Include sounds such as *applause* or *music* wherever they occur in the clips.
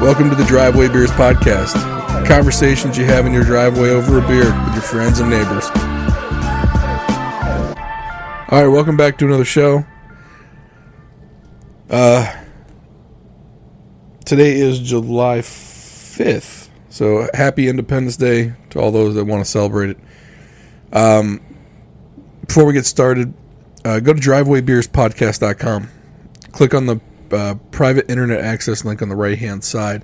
Welcome to the Driveway Beers Podcast. Conversations you have in your driveway over a beer with your friends and neighbors. All right, welcome back to another show. Uh, today is July 5th. So happy Independence Day to all those that want to celebrate it. Um, before we get started, uh, go to drivewaybeerspodcast.com. Click on the uh, private internet access link on the right hand side.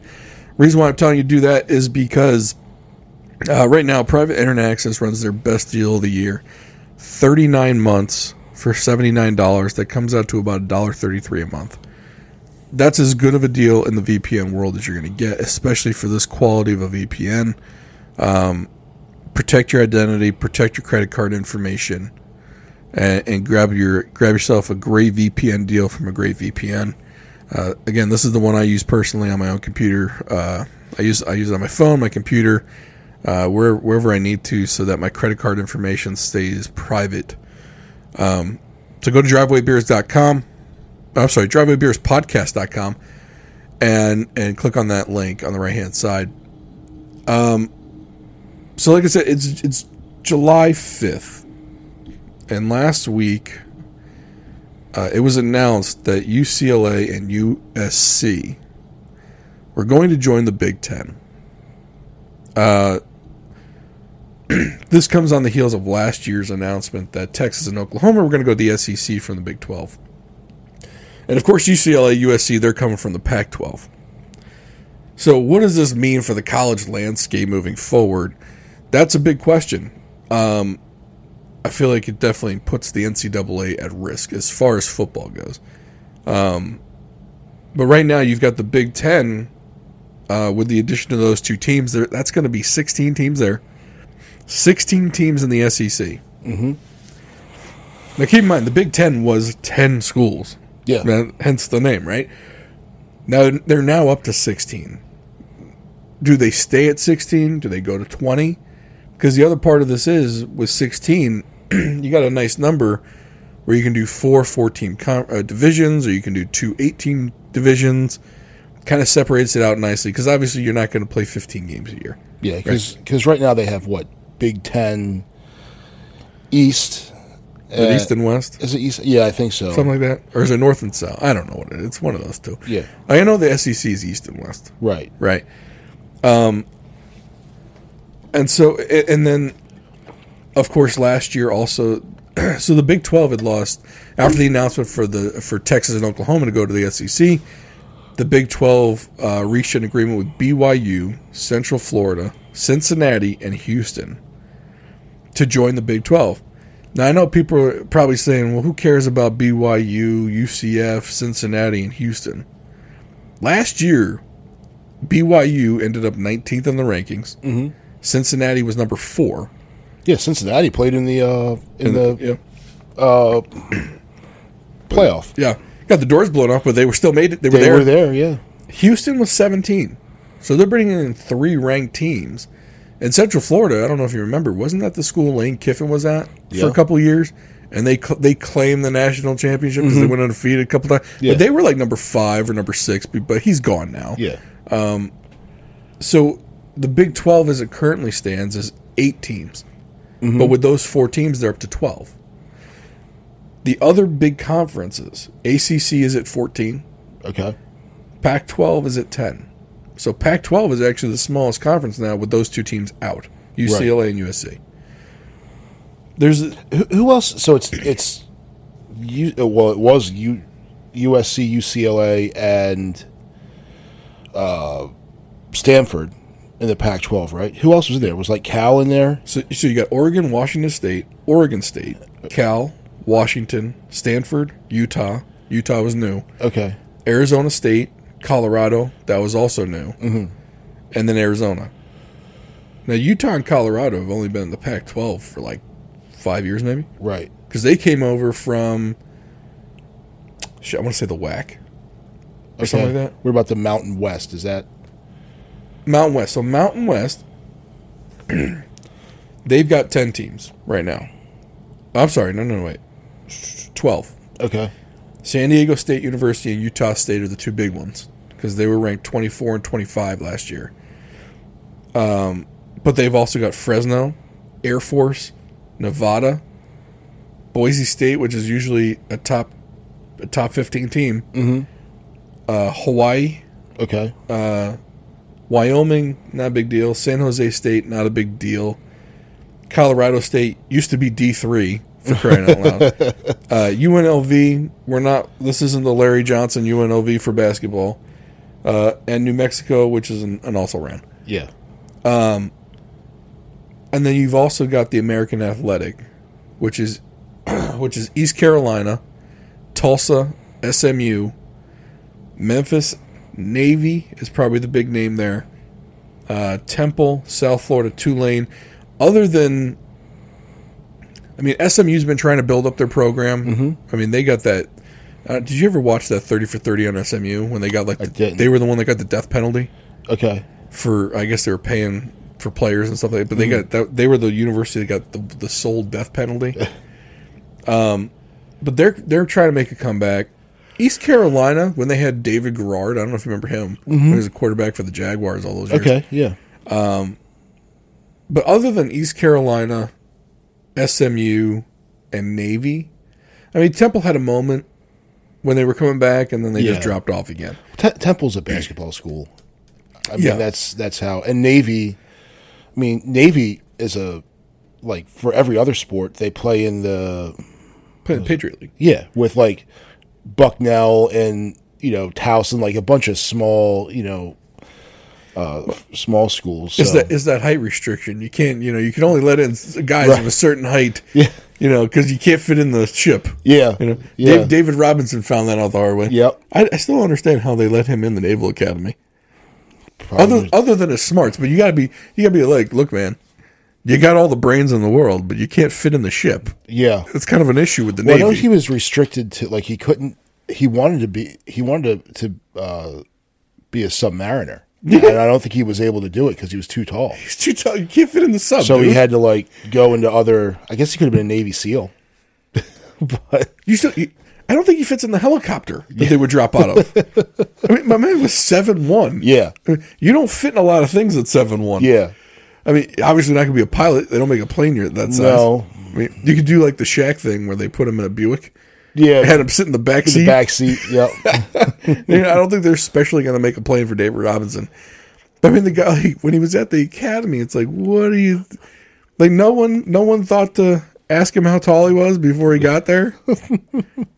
Reason why I'm telling you to do that is because uh, right now, private internet access runs their best deal of the year 39 months for $79. That comes out to about $1.33 a month. That's as good of a deal in the VPN world as you're going to get, especially for this quality of a VPN. Um, protect your identity, protect your credit card information, and, and grab your grab yourself a great VPN deal from a great VPN. Uh, again, this is the one I use personally on my own computer. Uh, I use I use it on my phone, my computer, uh, where, wherever I need to, so that my credit card information stays private. Um, so go to drivewaybeers.com. I'm sorry, drivewaybeerspodcast.com, and and click on that link on the right hand side. Um, so like I said, it's it's July 5th, and last week uh, it was announced that UCLA and USC were going to join the Big Ten. Uh, *clears throat* this comes on the heels of last year's announcement that Texas and Oklahoma were going to go to the SEC from the Big 12. And of course, UCLA, USC, they're coming from the Pac 12. So, what does this mean for the college landscape moving forward? That's a big question. Um, I feel like it definitely puts the NCAA at risk as far as football goes. Um, but right now, you've got the Big Ten uh, with the addition of those two teams. There, that's going to be 16 teams there, 16 teams in the SEC. Mm-hmm. Now, keep in mind, the Big Ten was 10 schools. Yeah. Hence the name, right? Now they're now up to 16. Do they stay at 16? Do they go to 20? Because the other part of this is with 16, *clears throat* you got a nice number where you can do four 14 com- uh, divisions or you can do two 18 divisions. Kind of separates it out nicely because obviously you're not going to play 15 games a year. Yeah, because right. now they have what Big Ten East. Uh, East and West? Is it East? Yeah, I think so. Something like that, or is it North and South? I don't know what it is. It's one of those two. Yeah, I know the SEC is East and West. Right. Right. Um. And so, and then, of course, last year also, *clears throat* so the Big Twelve had lost after the announcement for the for Texas and Oklahoma to go to the SEC. The Big Twelve uh, reached an agreement with BYU, Central Florida, Cincinnati, and Houston to join the Big Twelve. Now I know people are probably saying, "Well, who cares about BYU, UCF, Cincinnati, and Houston?" Last year, BYU ended up 19th in the rankings. Mm-hmm. Cincinnati was number four. Yeah, Cincinnati played in the uh, in, In the, the- yeah. uh, playoff. Yeah, got the doors blown off, but they were still made it. They were They there. were there. Yeah. Houston was 17, so they're bringing in three ranked teams. And Central Florida, I don't know if you remember, wasn't that the school Lane Kiffin was at for a couple of years? And they cl- they claimed the national championship because they went undefeated a couple times. Yeah. But they were like number five or number six, but but he's gone now. Yeah. Um, So the Big 12 as it currently stands is eight teams. But with those four teams, they're up to 12. The other big conferences, ACC is at 14, Okay. Pac 12 is at 10. So Pac 12 is actually the smallest conference now with those two teams out UCLA and USC. There's Who, who else? So it's it's you. Well, it was U, USC, UCLA, and uh, Stanford in the Pac-12, right? Who else was there? Was like Cal in there? so, so you got Oregon, Washington State, Oregon State, Cal, Washington, Stanford, Utah. Utah was new. Okay. Arizona State, Colorado, that was also new, mm-hmm. and then Arizona. Now Utah and Colorado have only been in the Pac-12 for like five years, maybe, Right. because they came over from. Shit, I want to say the WAC or something like that. What about the Mountain West? Is that Mountain West. So Mountain West, *clears throat* they've got ten teams right now. I'm sorry, no, no, no, wait, twelve. okay? San Diego State University and Utah State are the two big ones. because they were ranked 24 and 25 last year. Um, but they've also got Fresno, Air Force, Nevada, Boise State, which is usually a top a top 15 team. Mm-hmm. Uh, Hawaii, Okay. Wyoming, not a big deal. San Jose State, not a big deal. Colorado State used to be D three for crying out loud. *laughs* Uh, UNLV, we're not. This isn't the Larry Johnson UNLV for basketball. Uh, and New Mexico, which is an, an also ran. yeah. And then you've also got the American Athletic, which is *clears throat* which is East Carolina, Tulsa, SMU, Memphis, Navy is probably the big name there. Uh, Temple, South Florida, Tulane. Other than, I mean, SMU's been trying to build up their program. Mm-hmm. I mean, they got that. Uh, did you ever watch that thirty for thirty on SMU when they got like the, they were the one that got the death penalty? Okay. for I guess they were paying for players and stuff like that. But they got that, they were the university that got the, the sole death penalty. um, but they're they're trying to make a comeback. East Carolina when they had David Garrard, I don't know if you remember him. He mm-hmm. was a quarterback for the Jaguars all those years. Okay. Yeah. Um, but other than East Carolina, SMU, and Navy, I mean Temple had a moment when they were coming back, and then they just dropped off again. Te- Temple's a basketball school. I mean, Yeah. that's that's how. And Navy, I mean, Navy is a like for every other sport they play in the Playing the Patriot League. yeah with like Bucknell and you know Towson, like a bunch of small you know uh, small schools. Is that is that height restriction? You can't, you know, you can only let in guys Right. of a certain height. *laughs* Yeah. You know, because you can't fit in the ship. yeah, You know, yeah, Dave, David Robinson found that out the hard way. Yep. I, I still don't understand how they let him in the Naval Academy. Probably- Other other than his smarts, but you gotta be you gotta be like, look, man, you got all the brains in the world, but you can't fit in the ship. yeah. It's kind of an issue with the Well, I know he was restricted to like he couldn't. He wanted to be. He wanted to to uh, be a submariner, and I don't think he was able to do it because he was too tall. *laughs* He's too tall. You can't fit in the sub. So he had to like go into other. I guess he could have been a Navy SEAL. *laughs* but You still. You, I don't think he fits in the helicopter that they would drop out of. I mean, my man was seven one. *laughs* yeah, You don't fit in a lot of things at seven one. yeah, I mean, obviously not gonna be a pilot. They don't make a plane near that size. No. I mean, you could do like the Shaq thing where they put him in a Buick, yeah. had him sit in the back the seat. back seat. Yep. *laughs* You know, I don't think they're especially gonna make a plane for David Robinson. But I mean, the guy like, when he was at the academy, it's like, what are you? Like, no one, no one thought to ask him how tall he was before he got there. *laughs*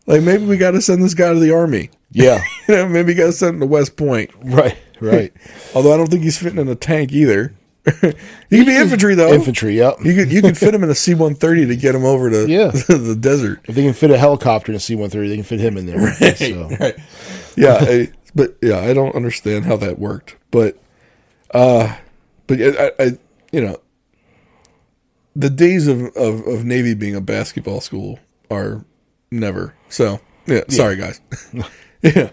like, maybe we got to send this guy to the army. yeah. *laughs* You know, maybe got to send him to West Point. Right. Right. Although I don't think he's fitting in a tank either. *laughs* he could be infantry though. Infantry. Yep. You could you could fit *laughs* him in a C one thirty to get him over to Yeah. *laughs* the desert. If they can fit a helicopter in a C one thirty, they can fit him in there. So Right. Yeah, I, but yeah, I don't understand how that worked. But uh but I, I you know the days of, of, of Navy being a basketball school are never. So yeah, sorry guys. yeah.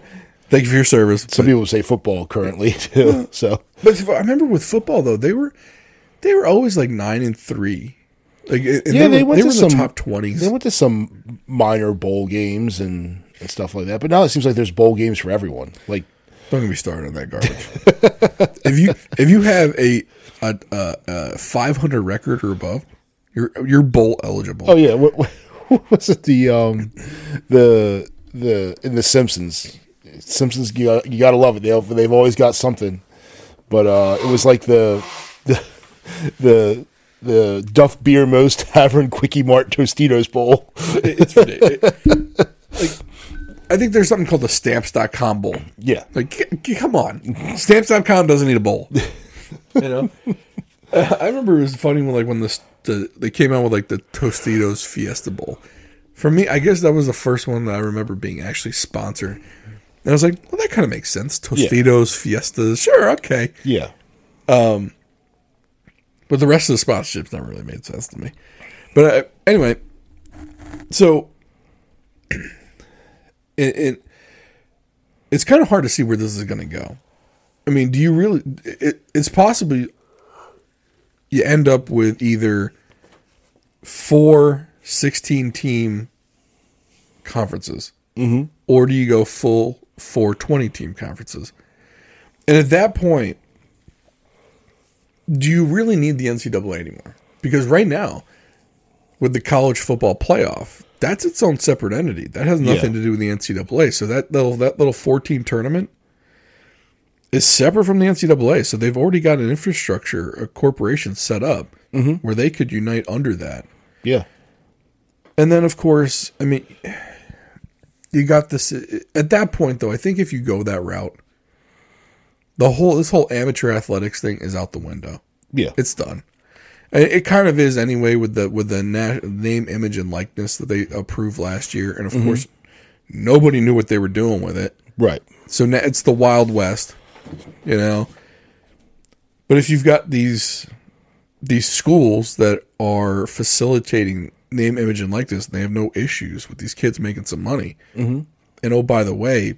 Thank you for your service. some people say football currently *laughs* too. So But I remember with football though, they were they were always like nine and three. Like and Yeah, they were, went they to some- the top twenties. they went to some minor bowl games and, and stuff like that. But now it seems like there's bowl games for everyone. Like Don't get me started on that garbage. *laughs* if you if you have a a, a, a 500 record or above, you're you're bowl eligible. Oh yeah, what, what, *laughs* what was it? The um, the the in the Simpsons. Simpsons, you got you gotta love it. They they've always got something. But uh, it was like the *laughs* the the the Duff Beer Most *laughs* Tavern Kwik-E-Mart Tostitos Bowl. It's ridiculous. *laughs* like, I think there's something called the stamps.com bowl. Yeah, Like, c- come on. Stamps.com doesn't need a bowl. you know? I remember it was funny when, like, when the they came out with, like, the Tostitos Fiesta Bowl. For me, I guess that was the first one that I remember being actually sponsored. And I was like, well, that kind of makes sense. Tostitos, Fiestas, sure, okay. yeah, But the rest of the sponsorships never really made sense to me. But uh, anyway, so *clears throat* it, it it's kind of hard to see where this is going to go. I mean, do you really? It, it's possibly you end up with either four 16 team conferences, mm-hmm. or do you go full four 20 team conferences? And at that point, do you really need the NCAA anymore? Because right now, with the college football playoff, that's its own separate entity. That has nothing Yeah. to do with the NCAA. So that little that little fourteen tournament is separate from the NCAA. So they've already got an infrastructure, a corporation set up mm-hmm. where they could unite under that. Yeah. And then, of course, I mean, you got this. At that point, though, I think if you go that route, the whole this whole amateur athletics thing is out the window. Yeah. It's done. It kind of is anyway with the with the na- name, image, and likeness that they approved last year, and of mm-hmm. course, nobody knew what they were doing with it. right. So now it's the Wild West, you know. But if you've got these these schools that are facilitating name, image, and likeness, and they have no issues with these kids making some money. Mm-hmm. And oh, by the way,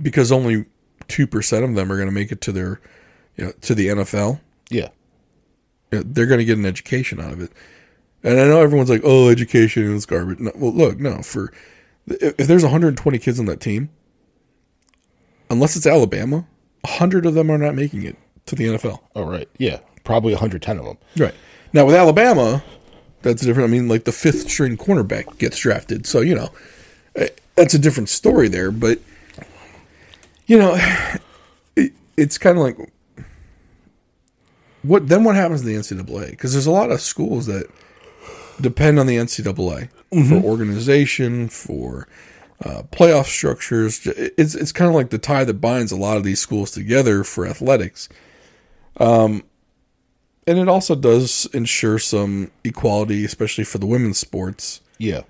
because only two percent of them are going to make it to their, you know, to the NFL, Yeah. they're going to get an education out of it. And I know everyone's like, "Oh, education is garbage." No, well, look, no. For if if there's 120 kids on that team, unless it's Alabama, 100 of them are not making it to the NFL. Oh, right. Yeah. Probably 110 of them. Right. Now with Alabama, that's different. I mean, like the fifth string cornerback gets drafted, so you know eh, that's a different story there. But you know, *sighs* it, it's kind of like what then? What happens to the NCAA? Because there's a lot of schools that depend on the NCAA for organization, for uh, playoff structures. It's it's kind of like the tie that binds a lot of these schools together for athletics and it also does ensure some equality, especially for the women's sports. Yeah.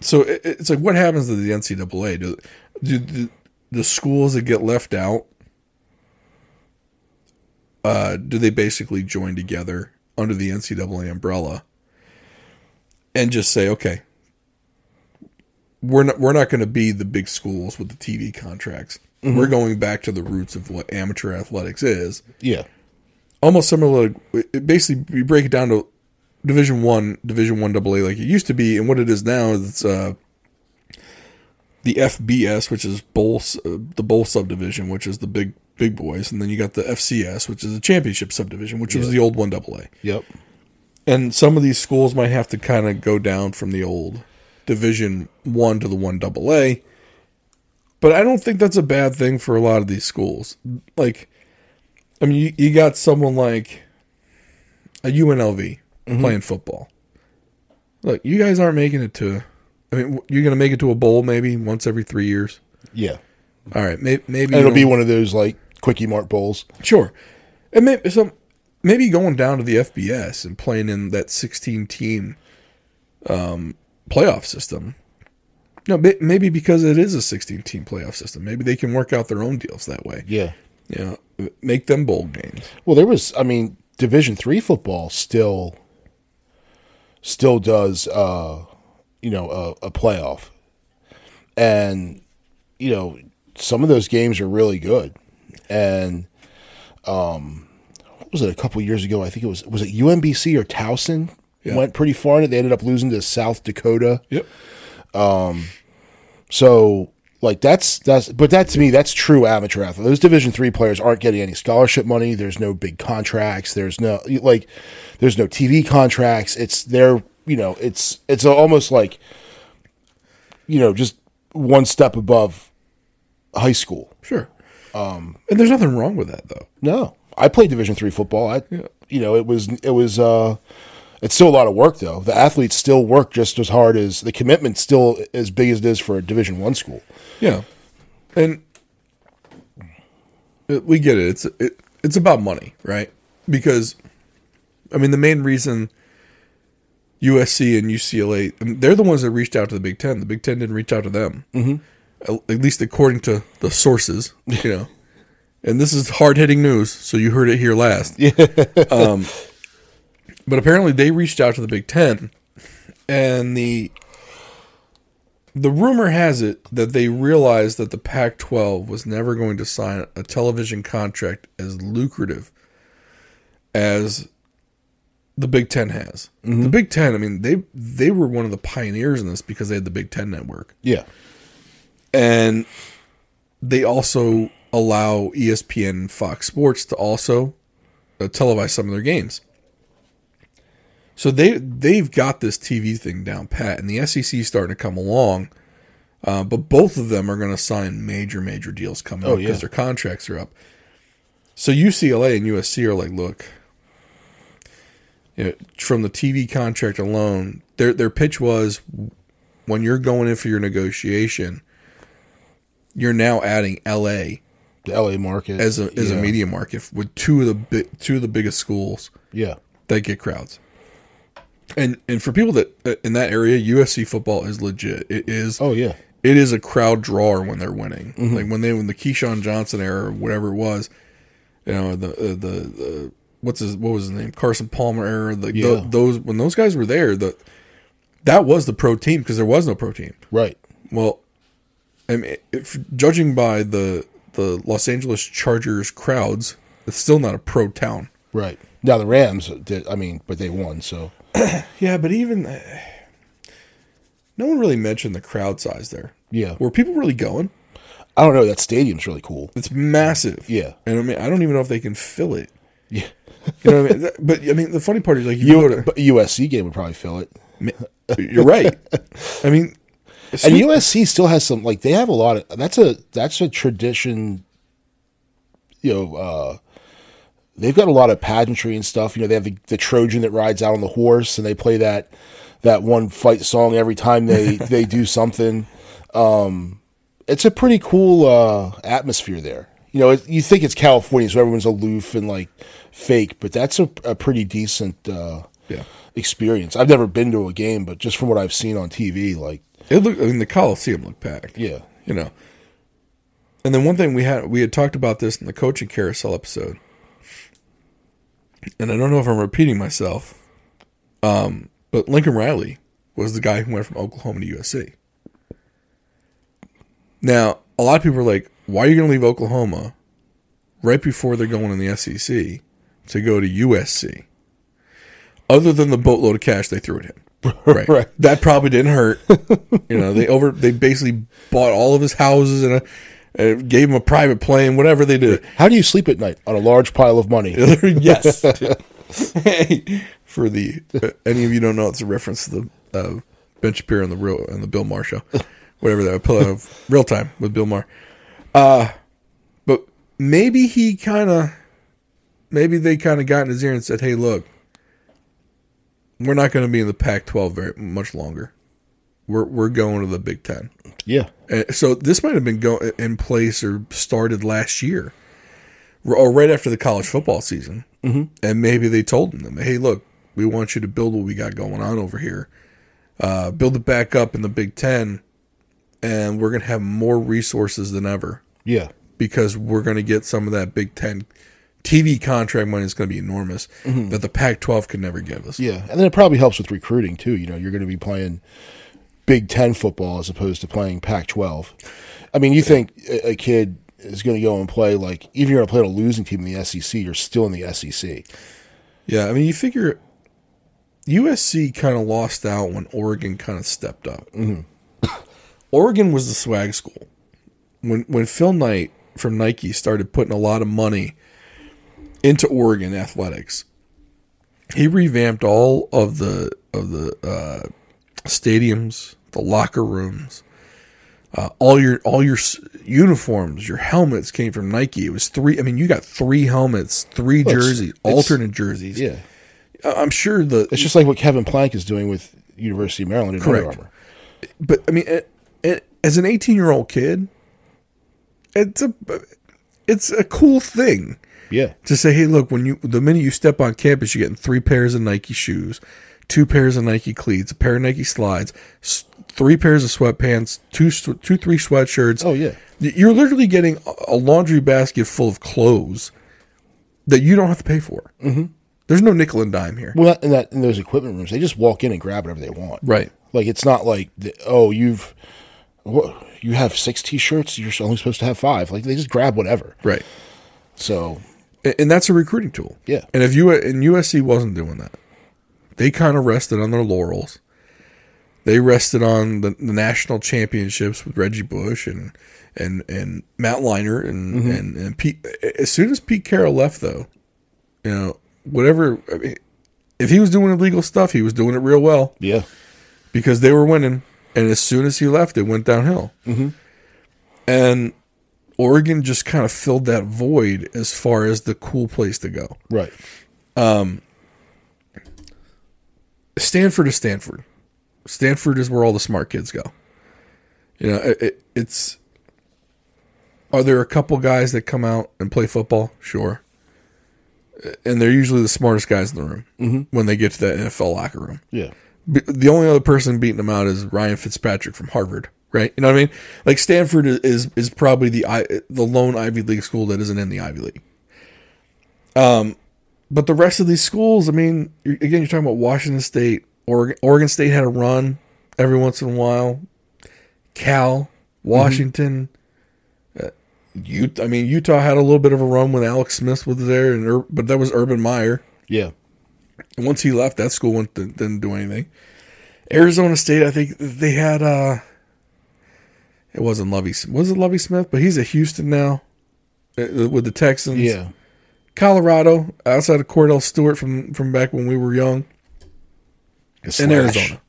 So it, it's like, what happens to the NCAA? Do, do the, the schools that get left out? Uh, do they basically join together under the NCAA umbrella and just say, okay, we're not we're not going to be the big schools with the TV contracts. We're going back to the roots of what amateur athletics is. Yeah. Almost similar. To, it- basically, you break it down to Division One, Division One AA, like it used to be, and what it is now is it's uh, the FBS, which is bowl uh, the bowl subdivision, which is the big big boys, and then you got the FCS, which is the championship subdivision, which was the old One AA. Yep. And some of these schools might have to kind of go down from the old Division One to the One AA. But I don't think that's a bad thing for a lot of these schools. Like, I mean, you, you got someone like a UNLV playing football. Look, you guys aren't making it to. I mean, you're going to make it to a bowl maybe once every three years. Yeah. All right, may, maybe And it'll be one of those like quickie mart bowls. Sure. And maybe some maybe going down to the FBS and playing in that 16 team um, playoff system. No, maybe because it is a 16 team playoff system. Maybe they can work out their own deals that way. Yeah. You know, make them bowl games. Well, there was, I mean, Division three football still, still does, uh, you know, a, a playoff, and you know, some of those games are really good, and um, what was it a couple years ago? I think it was was it UMBC or Towson Yeah. went pretty far in it. They ended up losing to South Dakota. Yep. Um, so like that's that's but that to me that's true amateur athlete. Those Division three players aren't getting any scholarship money. There's no big contracts. There's no like there's no TV contracts. It's they're you know it's it's almost like you know just one step above high school. Sure. Um, and there's nothing wrong with that, though. No, I played Division three football. I Yeah. you know it was it was uh it's still a lot of work though. The athletes still work just as hard as the commitment still as big as it is for a Division one school. Yeah, and we get it. It's it, it's about money, right? Because I mean, the main reason USC and UCLA they're the ones that reached out to the Big Ten. The Big Ten didn't reach out to them, mm-hmm. at, at least according to the sources. You know, *laughs* and this is hard hitting news, so you heard it here last. Yeah. um, but apparently, they reached out to the Big Ten, and the the rumor has it that they realized that the Pac 12 was never going to sign a television contract as lucrative as the Big Ten has. The Big Ten, I mean, they they were one of the pioneers in this because they had the Big Ten network. Yeah. And they also allow ESPN and Fox Sports to also uh, televise some of their games. So they they've got this TV thing down pat, and the SEC is starting to come along. Uh, but both of them are going to sign major major deals coming Oh, up because yeah. their contracts are up. So UCLA and USC are like, look, you know, from the TV contract alone, their their pitch was when you're going in for your negotiation, you're now adding LA The LA market as a as a media market with two of the bi- two of the biggest schools Yeah. that get crowds. And and for people that uh, in that area, USC football is legit. It is Oh yeah. it is a crowd drawer when they're winning. Mm-hmm. Like when they when the Keyshawn Johnson era or whatever it was, you know the uh, the, the what's his what was his name Carson Palmer era. The, Yeah. tho- those when those guys were there, the that was the pro team because there was no pro team. Right. Well, I mean, if, judging by the the Los Angeles Chargers crowds, it's still not a pro town. Right. Now the Rams did. I mean, but they won. So *clears throat* Yeah, but even no one really mentioned the crowd size there. yeah. Were people really going? I don't know. That stadium's really cool. It's massive. Yeah. and I mean, I don't even know if they can fill it. Yeah. You know what I mean? But I mean, the funny part is like you, go to. USC game would probably fill it. You're right. *laughs* I mean, And sweet- USC still has some like they have a lot of that's a that's a tradition. You know, uh, they've got a lot of pageantry and stuff. You know, they have the, the Trojan that rides out on the horse, and they play that that one fight song every time they *laughs* they do something. Um, it's a pretty cool uh, atmosphere there. You know, it, you think it's California, so everyone's aloof and like fake, but that's a, a pretty decent uh, Yeah. experience. I've never been to a game, but just from what I've seen on TV, like it looked. I mean, the Coliseum looked packed. yeah, you know. And then one thing we had we had talked about this in the coaching carousel episode, and I don't know if I'm repeating myself, um, but Lincoln Riley was the guy who went from Oklahoma to USC. Now, a lot of people are like, "Why are you going to leave Oklahoma right before they're going in the SEC to go to USC?" Other than the boatload of cash they threw at him, *laughs* right? Right. That probably didn't hurt. you know, they over they basically bought all of his houses and uh, gave him a private plane, whatever they did. How do you sleep at night on a large pile of money? *laughs* yes. *laughs* hey, for the uh, any of you don't know, it's a reference to the uh, Ben Shapiro and the real and the Bill Maher show, *laughs* whatever that pillow of real time with Bill Maher. Uh, but maybe he kind of, maybe they kind of got in his ear and said, "Hey, look, we're not going to be in the Pac-12 very much longer. We're we're going to the Big Ten. Yeah, so this might have been go- in place or started last year, or- right after the college football season. Mm-hmm. And maybe they told them, "Hey, look, we want you to build what we got going on over here, uh, build it back up in the Big Ten, and we're going to have more resources than ever yeah, because we're going to get some of that Big Ten TV contract money is going to be enormous that the Pac-12 could never give us." yeah, and then it probably helps with recruiting too. You know, you're going to be playing Big Ten football as opposed to playing Pac-12. I mean, you think a, kid is going to go and play like even if you're going to play a losing team in the SEC, you're still in the SEC. Yeah, I mean, you figure USC kind of lost out when Oregon kind of stepped up. *coughs* Oregon was the swag school. When when Phil Knight from Nike started putting a lot of money into Oregon athletics, he revamped all of the of the uh, stadiums, the locker rooms, uh, all your all your uniforms, your helmets came from Nike. It was three. I mean, you got three helmets, three Well, jerseys, it's- alternate jerseys. Yeah, I'm sure the it's just like what Kevin Plank is doing with University of Maryland Correct. But I mean, it, it, as an 18 year old kid, it's a it's a cool thing Yeah, to say, hey, look, when you the minute you step on campus, you're getting three pairs of Nike shoes, two pairs of Nike cleats, a pair of Nike slides, three pairs of sweatpants, two two three sweatshirts. Oh, yeah. You're literally getting a- a laundry basket full of clothes that you don't have to pay for. Mm-hmm. There's no nickel and dime here. well, in that in those equipment rooms, they just walk in and grab whatever they want. Right. Like it's not like the, oh you've what you have six t-shirts you're only supposed to have five like they just grab whatever Right. so and that's a recruiting tool. Yeah. And if you and USC wasn't doing that, they kind of rested on their laurels. They rested on the, the national championships with Reggie Bush and and and Matt Leinart and mm-hmm. and, and Pete. As soon as Pete Carroll left, though, you know, whatever. I mean, if he was doing illegal stuff, he was doing it real well Yeah. because they were winning. And as soon as he left, it went downhill. Mm-hmm. And Oregon just kind of filled that void as far as the cool place to go. Right. Um, Stanford is Stanford. Stanford is where all the smart kids go. You know, it, it, it's. Are there a couple guys that come out and play football? Sure. And they're usually the smartest guys in the room when they get to that NFL locker room. Yeah. The only other person beating them out is Ryan Fitzpatrick from Harvard, right? You know what I mean? Like Stanford is is, is probably the I, the lone Ivy League school that isn't in the Ivy League. Um, but the rest of these schools, I mean, you're, again, you're talking about Washington State, Oregon. Oregon State had a run every once in a while. Cal, Washington. Uh, Ut- I mean, Utah had a little bit of a run when Alex Smith was there, and but that was Urban Meyer. Yeah. And once he left, that school went to, didn't do anything. Arizona State, I think they had. uh It wasn't Lovie. Was it Lovie Smith? But he's at Houston now uh, with the Texans. Yeah. Colorado, outside of Kordell Stewart from from back when we were young, and Arizona.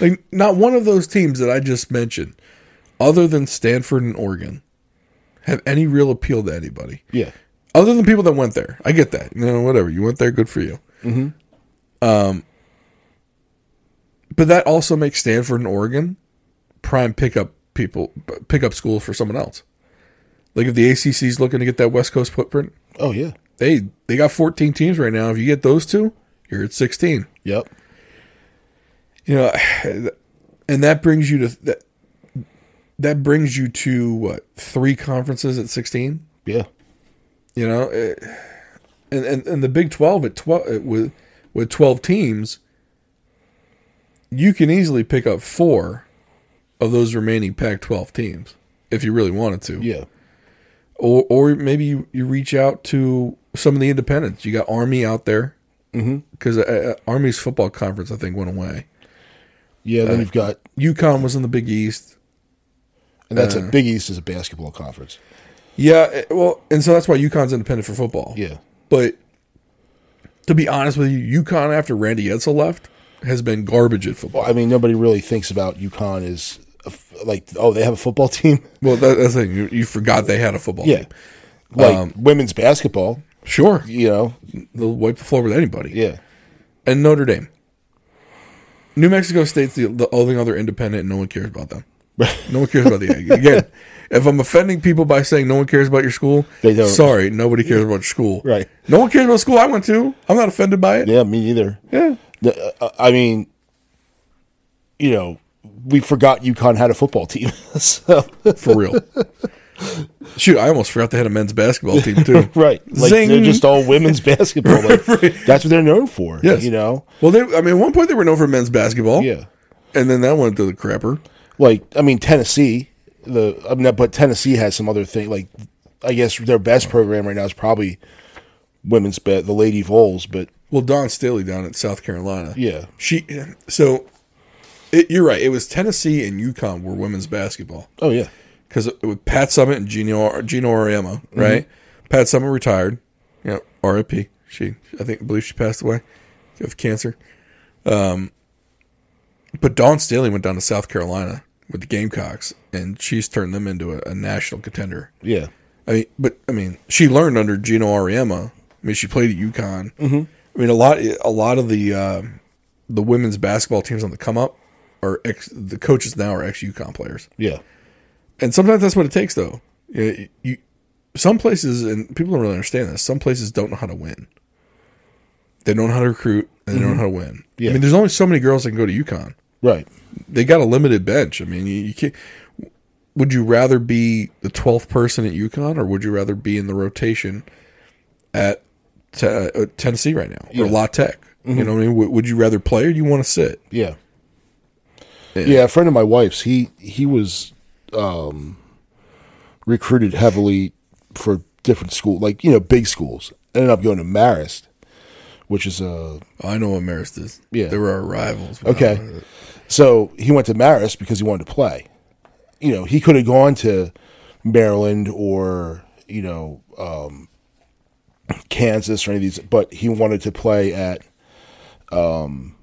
like not one of those teams that I just mentioned, other than Stanford and Oregon, have any real appeal to anybody Yeah. other than people that went there. I get that. You know, whatever. You went there, good for you. Mm-hmm. Um, but that also makes Stanford and Oregon prime pickup people, pickup schools for someone else. Like if the ACC is looking to get that West Coast footprint, Oh yeah. They they got 14 teams right now. If you get those two, you're at 16. Yep. You know, and that brings you to that. That brings you to what three conferences at 16? Yeah. You know, eh, and and, and the Big Twelve at twelve with with twelve teams, you can easily pick up four of those remaining Pac-12 teams if you really wanted to. Yeah. Or or maybe you, you reach out to some of the independents. You got Army out there because uh, uh, Army's football conference I think went away. Yeah. Then you've got, UConn was in the Big East. and that's a Big East is a basketball conference. Yeah, eh, well, and so that's why UConn's independent for football. Yeah. But to be honest with you, UConn after Randy Edsall left has been garbage at football. Well, I mean, nobody really thinks about UConn as a like, oh, they have a football *laughs* team. Well, that, that's the thing. You, you forgot they had a football Yeah. team. Like Um, women's basketball, Sure. you know. They'll wipe the floor with anybody. Yeah. And Notre Dame. New Mexico State's the, the only other independent, and no one cares about them. *laughs* No one cares about the Aggies. Again, if I'm offending people by saying no one cares about your school, They don't. sorry, nobody cares about your school. Right. No one cares about school I went to. I'm not offended by it. Yeah, me either. Yeah. The, uh, I mean, you know, we forgot UConn had a football team. *laughs* so, For real. *laughs* Shoot, I almost forgot they had a men's basketball team too. *laughs* right. Like Zing. they're just all women's *laughs* basketball. Like, That's what they're known for. Yes. You know? Well, they, I mean, at one point they were known for men's basketball. Yeah. And then that went to the crapper. Like, I mean, Tennessee, the I mean, but Tennessee has some other thing. Like, I guess their best program right now is probably women's bet, the Lady Vols. But Well, Dawn Staley down at South Carolina. yeah, She so it, you're right. It was Tennessee and UConn were women's basketball oh yeah, because with Pat Summitt and Geno Geno Auriemma, Mm-hmm. right? Pat Summitt retired. You know, R.I.P. She, I think, I believe she passed away of cancer. Um, but Dawn Staley went down to South Carolina with the Gamecocks, and she's turned them into a, a national contender. yeah, I mean, but I mean, she learned under Geno Auriemma. I mean, she played at UConn. Mm-hmm. I mean, a lot, a lot of the uh, the women's basketball teams on the come up are ex. The coaches now are ex UConn players, yeah, and sometimes that's what it takes, though. You, you, some places, and people don't really understand this. Some places don't know how to win. They don't know how to recruit, and they don't know how to win. Yeah. I mean, there's only so many girls that can go to UConn right. they got a limited bench. I mean, you, you can't. Would you rather be the twelfth person at UConn, or would you rather be in the rotation at te- uh, Tennessee right now, or Yeah. La Tech? You know, what I mean, would, would you rather play, or do you want to sit? Yeah. Yeah. Yeah, a friend of my wife's, he he was um recruited heavily for different school, like, you know, big schools. Ended up going to Marist, which is a I know what Marist is. Yeah. they were our rivals. okay. So he went to Marist because he wanted to play. You know, he could have gone to Maryland or you know um, Kansas or any of these, but he wanted to play at. Um,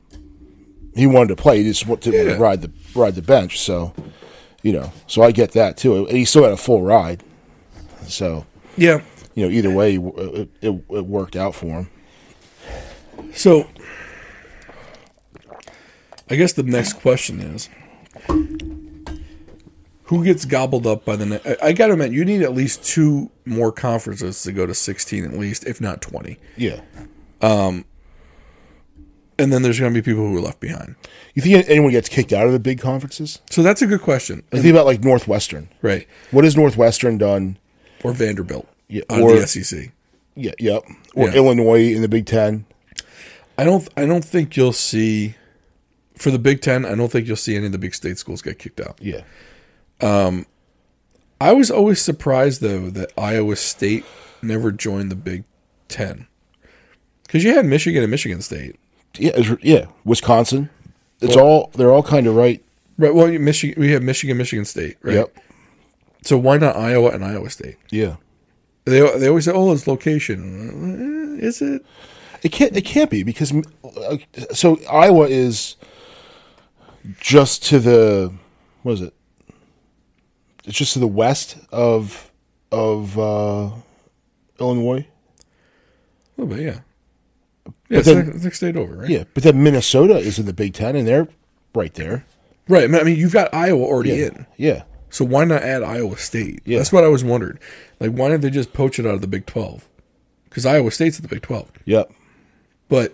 he wanted to play. He just wanted to Yeah. ride the ride the bench. So, you know, so I get that too. And he still had a full ride. So, Yeah. you know, either way, it, it, it worked out for him. So, I guess the next question is who gets gobbled up by the ne- I, I gotta admit, you need at least two more conferences to go to 16 at least, if not 20. Yeah. Um, And then there's going to be people who are left behind. You think anyone gets kicked out of the big conferences? So that's a good question. I think about like Northwestern. Right. What has Northwestern done? Or Vanderbilt Yeah, or- the SEC. Yeah, yep. Or Yeah. Illinois in the Big Ten. I don't I don't think you'll see for the Big 10, I don't think you'll see any of the big state schools get kicked out. Yeah. Um, I was always surprised though that Iowa State never joined the Big Ten because you had Michigan and Michigan State, Yeah, yeah. Wisconsin. It's all they're all kind of right. right? Well, you- Michigan, we have Michigan, Michigan State, right? Yep. So why not Iowa and Iowa State? Yeah. They they always say, "Oh, it's location." Eh, Is it? It can't. It can't be because uh, so Iowa is just to the what is it? It's just to the west of of uh, Illinois. A little bit, yeah. Yeah, it's, then- next, state over, right? Yeah, but then Minnesota is in the Big Ten, and they're right there. Right. I mean, you've got Iowa already Yeah. in. Yeah. So why not add Iowa State? Yeah. That's what I was wondering. Like, why didn't they just poach it out of the Big Twelve? Because Iowa State's in the Big Twelve. Yep. But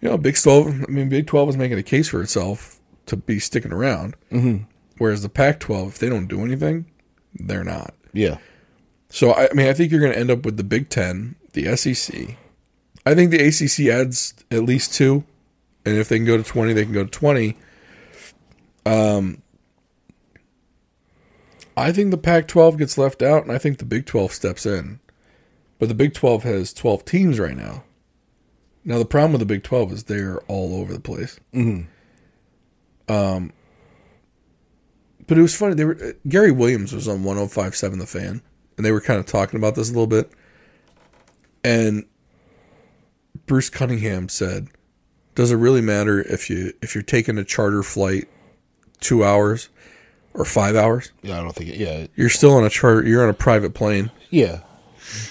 you know, Big Twelve. I mean, Big Twelve is making a case for itself to be sticking around. Mm-hmm. Whereas the Pac-12, if they don't do anything, they're not. Yeah. So I, I mean, I think you're going to end up with the Big Ten, the SEC. I think the ACC adds at least two, and if they can go to twenty, they can go to twenty. Um, I think the Pac-12 gets left out, and I think the Big Twelve steps in. But the Big Twelve has twelve teams right now. Now the problem with the Big Twelve is they're all over the place. Mm-hmm. Um, but it was funny. They were uh, Gary Williams was on 105.7 The Fan, and they were kind of talking about this a little bit. And Bruce Cunningham said, "Does it really matter if you if you're taking a charter flight two hours or five hours? Yeah. I don't think. It, yeah. You're still on a charter. You're on a private plane, Yeah.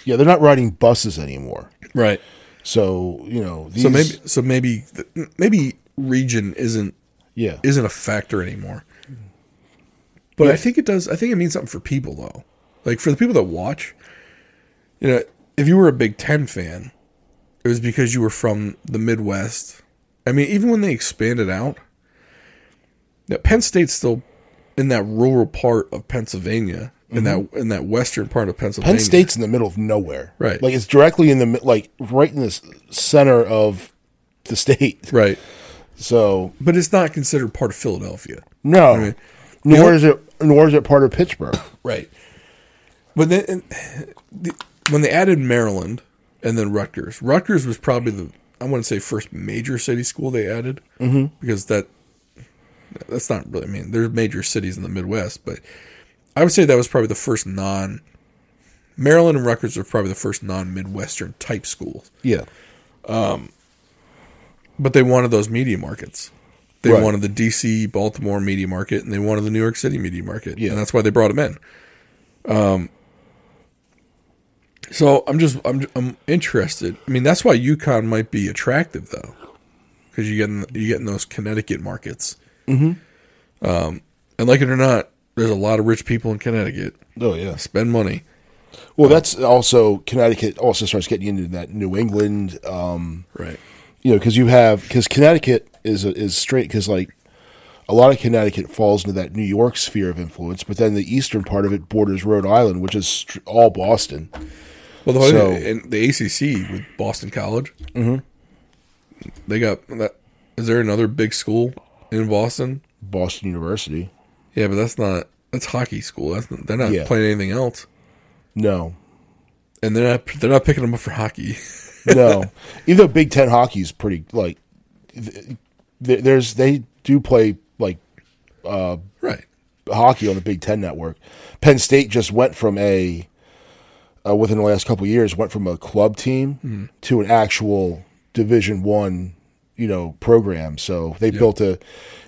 Yeah. They're not riding buses anymore. right? So you know. These, So maybe so maybe maybe region isn't Yeah. isn't a factor anymore. But I think it does. I think it means something for people though. Like for the people that watch, you know, if you were a Big Ten fan, it was because you were from the Midwest. I mean, even when they expanded out, that Penn State's still in that rural part of Pennsylvania, in that mm-hmm. in that western part of Pennsylvania. Penn State's in the middle of nowhere. Right. Like it's directly in the like right in the center of the state. right? So But it's not considered part of Philadelphia. no, mean, nor is it nor is it part of Pittsburgh. Right. But then the, when they added Maryland and then Rutgers, Rutgers was probably the I want to say first major city school they added mm-hmm. because that that's not really. I mean, there's major cities in the Midwest, but I would say that was probably the first non. Maryland and Rutgers are probably the first non Midwestern type schools, Yeah. but they wanted those media markets. They Right. wanted the DC, Baltimore media market, and they wanted the New York City media market, Yeah. and that's why they brought them in. Um, so I'm just I'm I'm interested. I mean, that's why UConn might be attractive though, because you getting you getting those Connecticut markets. Mm-hmm. Um, and like it or not, there's a lot of rich people in Connecticut. Oh yeah. Spend money. Well, that's also Connecticut also starts getting into that New England. Um, Right. you know, because you have because Connecticut is is straight because like a lot of Connecticut falls into that New York sphere of influence, but then the eastern part of it borders Rhode Island, which is all Boston. Well, the So- in the ACC with Boston College, mm-hmm. they got that. Is there another big school in Boston? Boston University. Yeah, but that's not that's hockey school. That's not, they're not Yeah. playing anything else, No, and they're not they're not picking them up for hockey. *laughs* no. Even though Big Ten hockey is pretty like th- th- there's they do play like uh, Right. hockey on the Big Ten network. Penn State just went from a uh, within the last couple of years went from a club team to an actual Division One, you know, program. So they built a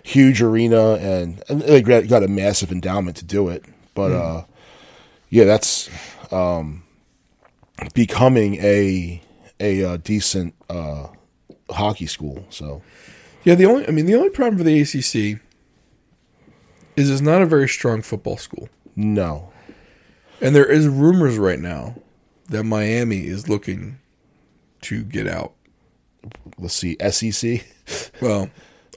huge arena and, and they got got a massive endowment to do it. But uh, yeah, that's um, becoming a a uh, decent uh, hockey school. So Yeah, the only I mean the only problem for the ACC is it's not a very strong football school. no, And there is rumors right now that Miami is looking to get out. let's see, SEC. *laughs* Well,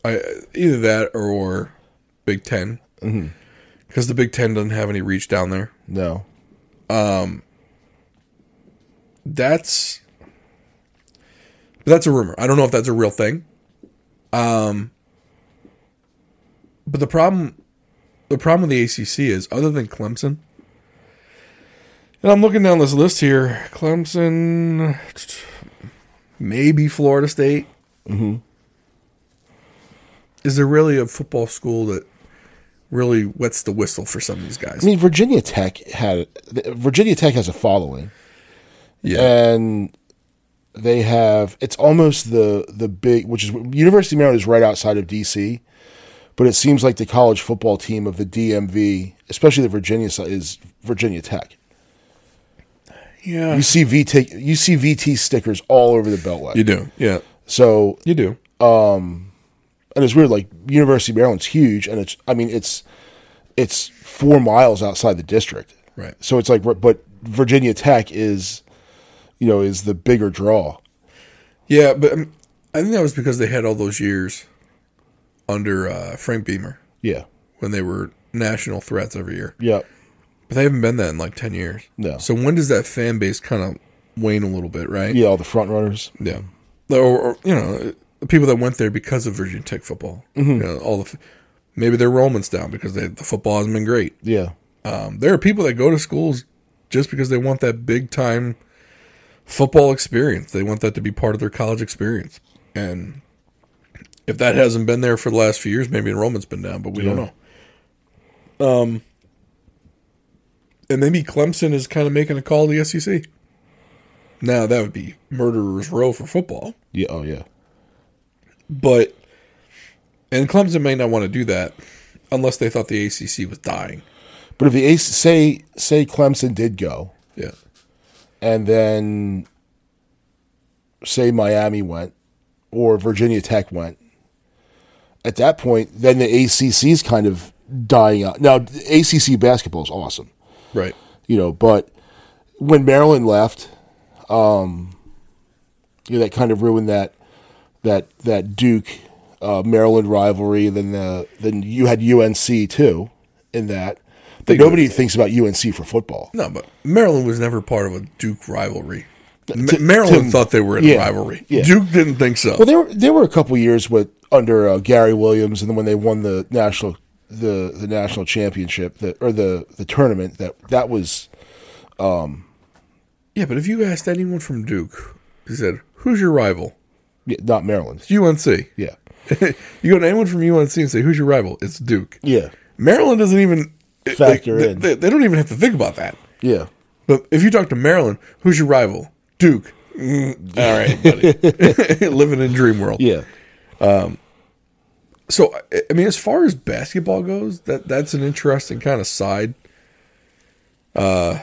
I either that or Big 10 because the Big Ten doesn't have any reach down there. No, Um. That's that's a rumor. I don't know if that's a real thing. Um, but the problem, the problem with the ACC is, other than Clemson, and I'm looking down this list here: Clemson, maybe Florida State. Mm-hmm. Is there really a football school that really wets the whistle for some of these guys? I mean Virginia Tech had Virginia Tech has a following. yeah, and they have it's almost the the big which is University of Maryland is right outside of DC, but it seems like the college football team of the DMV, especially the Virginia side, is Virginia Tech. Yeah, You see VT you see VT stickers all over the beltway. you do, yeah, so you do. and it's weird like University of Maryland's huge and it's I mean it's it's four miles outside the district. Right. So it's like but Virginia Tech is you know is the bigger draw. Yeah, but um, I think that was because they had all those years under uh, Frank Beamer Yeah. when they were national threats every year. Yeah. But they haven't been that in like 10 years. No. So when does that fan base kind of wane a little bit, right? Yeah, all the front runners. Yeah. Or, or you know, the people that went there because of Virginia Tech football. You know, all the maybe their enrollment's down because they, the football hasn't been great. Yeah. Um, there are people that go to schools just because they want that big time football experience. They want that to be part of their college experience. And if that hasn't been there for the last few years, maybe enrollment's been down, but we don't know. Um, and maybe Clemson is kind of making a call to the SEC. Now that would be murderer's row for football, Yeah. Oh, yeah. but and Clemson may not want to do that unless they thought the ACC was dying. But if the AC, say say Clemson did go, Yeah, and then say Miami went, or Virginia Tech went, at that point, then the ACC is kind of dying out. Now, ACC basketball is awesome, right. you know, but when Maryland left, um, you know, that kind of ruined that that that Duke uh, Maryland rivalry. Then the then you had UNC too in that. But nobody thinks about UNC for football. No, but Maryland was never part of a Duke rivalry. To- Maryland to- thought they were in yeah, a rivalry. yeah. Duke didn't think so. Well, there were there were a couple years with under uh, Gary Williams, and then when they won the national the the national championship the, or the the tournament that that was yeah, but if you asked anyone from Duke, he said, "Who's your rival?" yeah, not Maryland. UNC. Yeah, *laughs* you go to anyone from UNC and say, "Who's your rival?" It's Duke. yeah, Maryland doesn't even Factor they, in. They, they don't even have to think about that. yeah. But if you talk to Maryland, who's your rival? Duke. Mm, all right, buddy. *laughs* *laughs* Living in dream world. Yeah, So I- mean, as far as basketball goes, that that's an interesting kind of side uh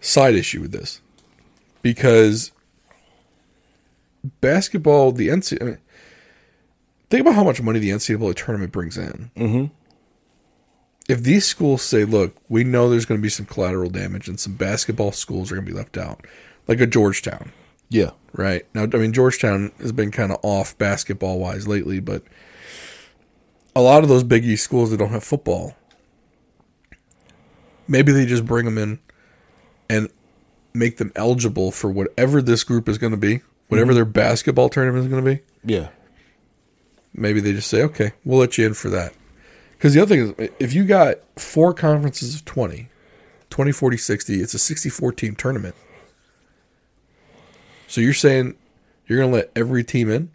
side issue with this because basketball, the NCAA, I mean, think about how much money the NCAA tournament brings in. Mm-hmm. If these schools say, "Look, we know there's going to be some collateral damage, and some basketball schools are going to be left out," like a Georgetown, yeah, right? Now, I mean, Georgetown has been kind of off basketball wise lately, but a lot of those Big East schools that don't have football, maybe they just bring them in and make them eligible for whatever this group is going to be, whatever mm-hmm. their basketball tournament is going to be. yeah, Maybe they just say, okay, we'll let you in for that. Because the other thing is, if you got four conferences of 20, 20, 40, 60, it's a 64 team tournament. So you're saying you're going to let every team in?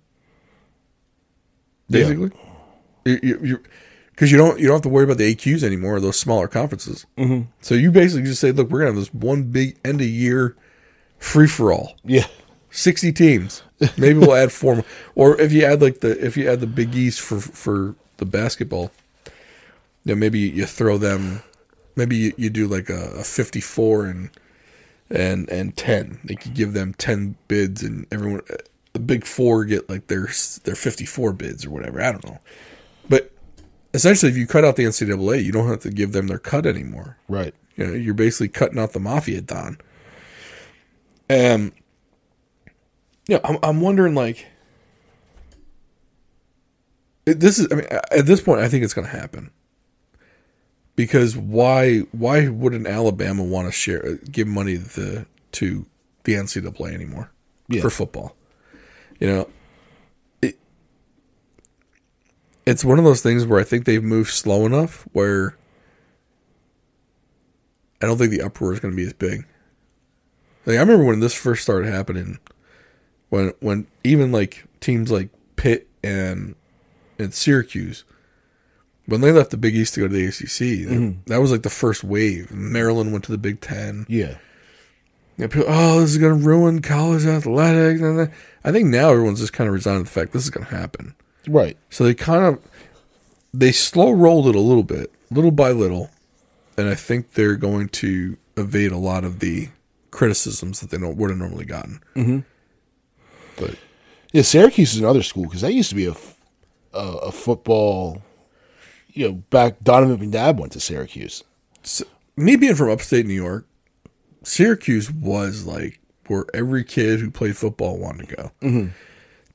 Basically? You- you- you- because you don't you don't have to worry about the AQs anymore. Those smaller conferences. Mm-hmm. So you basically just say, look, we're gonna have this one big end of year free for all. Yeah. 60 teams. Maybe we'll add four more. Or if you add like the if you add the Big East for for the basketball, you know, maybe you throw them maybe you, you do like a, a 54 and and and 10. They could give them 10 bids and everyone the big 4 get like their their 54 bids or whatever. I don't know. But essentially if you cut out the NCAA, you don't have to give them their cut anymore. Right. You know, you're basically cutting out the mafia don. Um, yeah, I'm I'm wondering like, this is I mean at this point I think it's going to happen. Because why why wouldn't Alabama want to share give money to the to the NCAA anymore Yeah. for football? You know, it, it's one of those things where I think they've moved slow enough where I don't think the uproar is going to be as big. Like I remember when this first started happening, when when even like teams like Pitt and and Syracuse, when they left the Big East to go to the ACC, mm-hmm. that was like the first wave. Maryland went to the Big Ten. Yeah. Yeah, people, oh, this is going to ruin college athletics. And I think now everyone's just kind of resigned to the fact this is going to happen. Right. So they kind of they slow rolled it a little bit, little by little, and I think they're going to evade a lot of the criticisms that they don't would have normally gotten. Mm-hmm. But Yeah, Syracuse is another school because that used to be a a football. You know, back Donovan McNabb went to Syracuse. so, me being from upstate New York, Syracuse was like where every kid who played football wanted to go. Mm-hmm.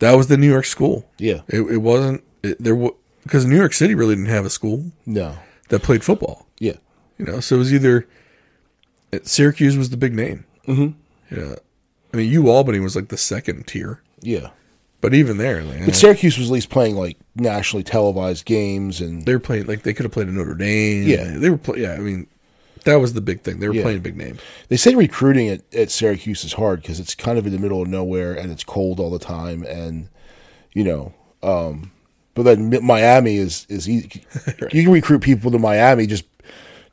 That was the New York school. Yeah. It, it wasn't it, there because New York City really didn't have a school No. that played football. Yeah. You know, so it was either it, Syracuse was the big name. Mm-hmm. Yeah, I mean, U Albany was like the second tier, Yeah. but even there, like, But Syracuse was at least playing like nationally televised games and they were playing like they could have played at Notre Dame. Yeah. they were. Play, yeah, I mean, that was the big thing. They were Yeah. playing big names. They say recruiting at, at Syracuse is hard because it's kind of in the middle of nowhere and it's cold all the time, and you know. Um, but then Miami is is easy. *laughs* You can recruit people to Miami. Just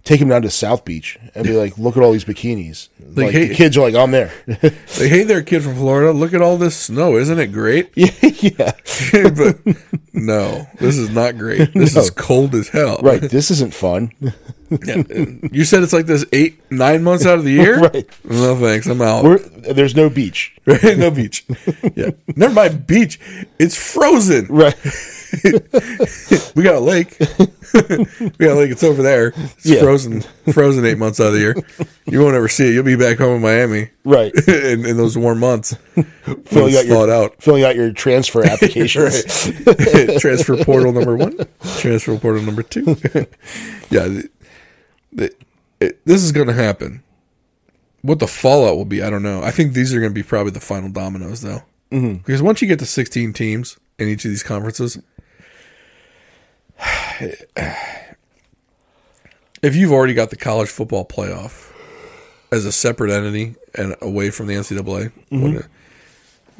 take him down to South Beach and be like, "Look at all these bikinis." Like, hey- the kids are like, "I'm there." *laughs* *laughs* Like, hey there, kid from Florida, look at all this snow. Isn't it great? *laughs* yeah, but no, this is not great. This is cold as hell. right. This isn't fun. Yeah. You said it's like this eight, nine months out of the year. Right. No thanks. I'm out. We're, there's no beach. Right? No beach. Yeah. Never mind beach. It's frozen. Right. *laughs* We got a lake. *laughs* we got a lake. It's over there. It's Yeah. frozen. Frozen eight months out of the year. You won't ever see it. You'll be back home in Miami Right. *laughs* in, in those warm months. filling out your out. filling out your transfer applications. Transfer portal number one. Transfer portal number two. yeah. The, the, it, this is going to happen. What the fallout will be, I don't know. I think these are going to be probably the final dominoes, though. Mm-hmm. Because once you get to 16 teams in each of these conferences, *sighs* if you've already got the college football playoff as a separate entity and away from the NCAA, what-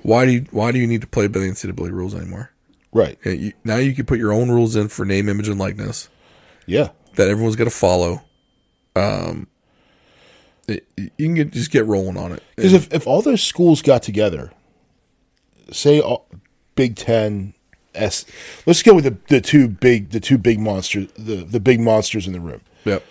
why do you, why do you need to play by the NCAA rules anymore? right. You, now you can put your own rules in for name, image, and likeness Yeah. that everyone's going to follow. Um, it- you can get, just get rolling on it. Because if, if all those schools got together, say all, Big Ten, S, let's go with the, the two big the two big monsters the, the big monsters in the room. Yep.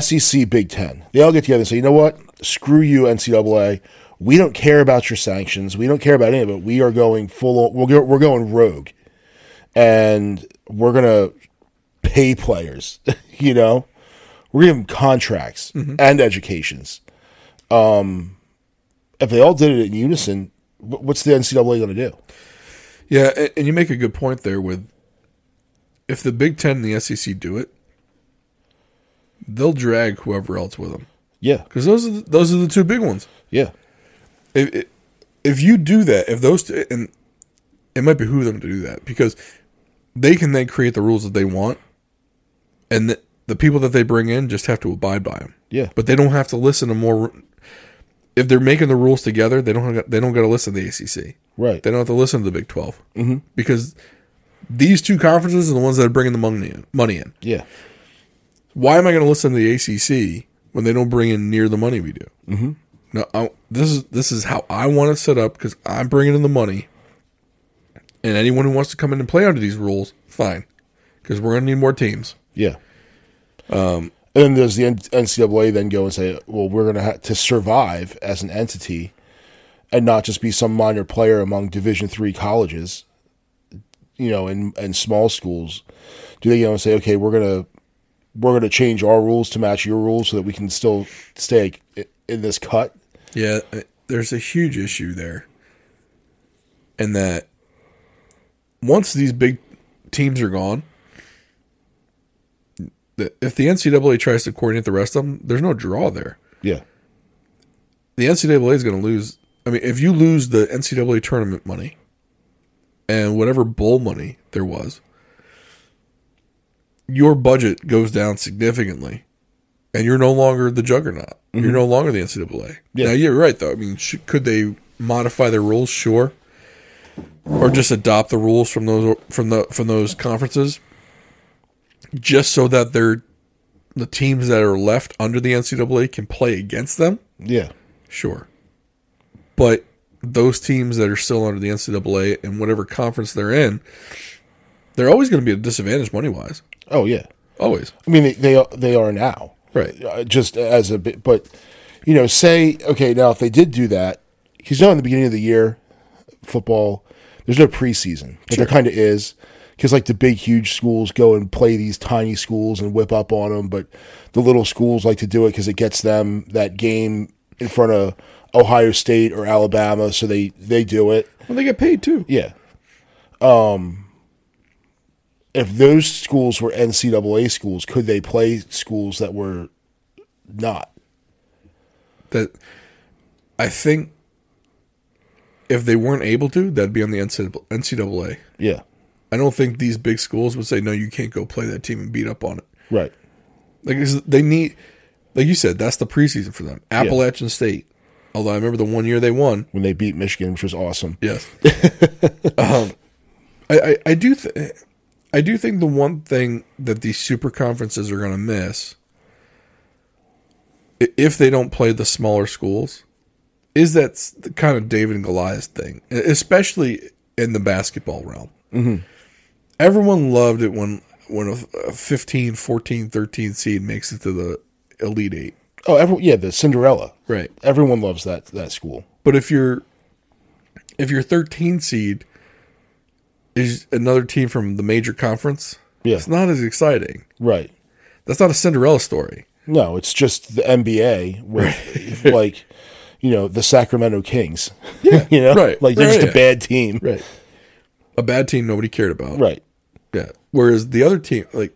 SEC, Big Ten. They all get together and say, you know what? Screw you, NCAA. We don't care about your sanctions. We don't care about any of it. We are going full. We're go, we're going rogue, and we're gonna pay players. *laughs* you know, we're them contracts and educations. Um, if they all did it in unison, what's the NCAA going to do? Yeah, and, you make a good point there with if the Big Ten and the SEC do it, they'll drag whoever else with them Yeah, because those are the, those are the two big ones. yeah, If if you do that, if those two, and it might behoove them to do that because they can then create the rules that they want, and the, the people that they bring in just have to abide by them. yeah, but they don't have to listen to more. If they're making the rules together, they don't. Have, they don't got to listen to the ACC. right. They don't have to listen to the Big 12 mm-hmm. because These two conferences are the ones that are bringing the money in. Money in. Yeah. Why am I going to listen to the ACC when they don't bring in near the money we do? Mm-hmm. No, I, this is this is how I want it set up because I'm bringing in the money, and anyone who wants to come in and play under these rules, fine, because we're going to need more teams. Yeah. Um, and then does the NCAA then go and say, well, we're going to have to survive as an entity and not just be some minor player among Division three colleges, you know, and and small schools. Do they go and say, okay, we're gonna we're gonna change our rules to match your rules so that we can still stay in this cut? Yeah, there's a huge issue there. And that once these big teams are gone, if the NCAA tries to coordinate the rest of them, there's no draw there. Yeah. The NCAA is going to lose. I mean, if you lose the NCAA tournament money and whatever bowl money there was, your budget goes down significantly, and you're no longer the juggernaut. You're mm-hmm. no longer the NCAA. Yeah. Now you're right, though. I mean, sh- could they modify their rules? Sure, or just adopt the rules from those from the from those conferences, just so that they're the teams that are left under the NCAA can play against them. Yeah. Sure. But those teams that are still under the NCAA and whatever conference they're in, they're always going to be at a disadvantage money wise. Oh yeah. Always. I mean, they they are, they are now, Right. Uh, just as a bit, but you know, say okay, now if they did do that, because you know, in the beginning of the year, football, there's no preseason, but there kind of is, because like the big, huge schools go and play these tiny schools and whip up on them, but the little schools like to do it because it gets them that game in front of Ohio State or Alabama, so they they do it. Well, they get paid too. Yeah. Um, if those schools were NCAA schools, could they play schools that were not? That I think if they weren't able to, that'd be on the NCAA. Yeah. I don't think these big schools would say, no, you can't go play that team and beat up on it. Right. Like they need, like you said, that's the preseason for them. Appalachian State. Although I remember the one year they won, When they beat Michigan, which was awesome. Yes. *laughs* um, I, I, I do th- I do think the one thing that these super conferences are going to miss, if they don't play the smaller schools, is that kind of David and Goliath thing, especially in the basketball realm. Mm-hmm. Everyone loved it when when a a 15, 14, 13 seed makes it to the Elite Eight. Oh, every, yeah, the Cinderella. Right. Everyone loves that that school. But if you're if your 13 seed is another team from the major conference, Yeah. it's not as exciting. Right. That's not a Cinderella story. No, it's just the NBA with like, you know, the Sacramento Kings. Yeah, *laughs* you know, right, Like they're right, just yeah. a bad team. Right. A bad team nobody cared about. Right. Yeah. Whereas the other team, like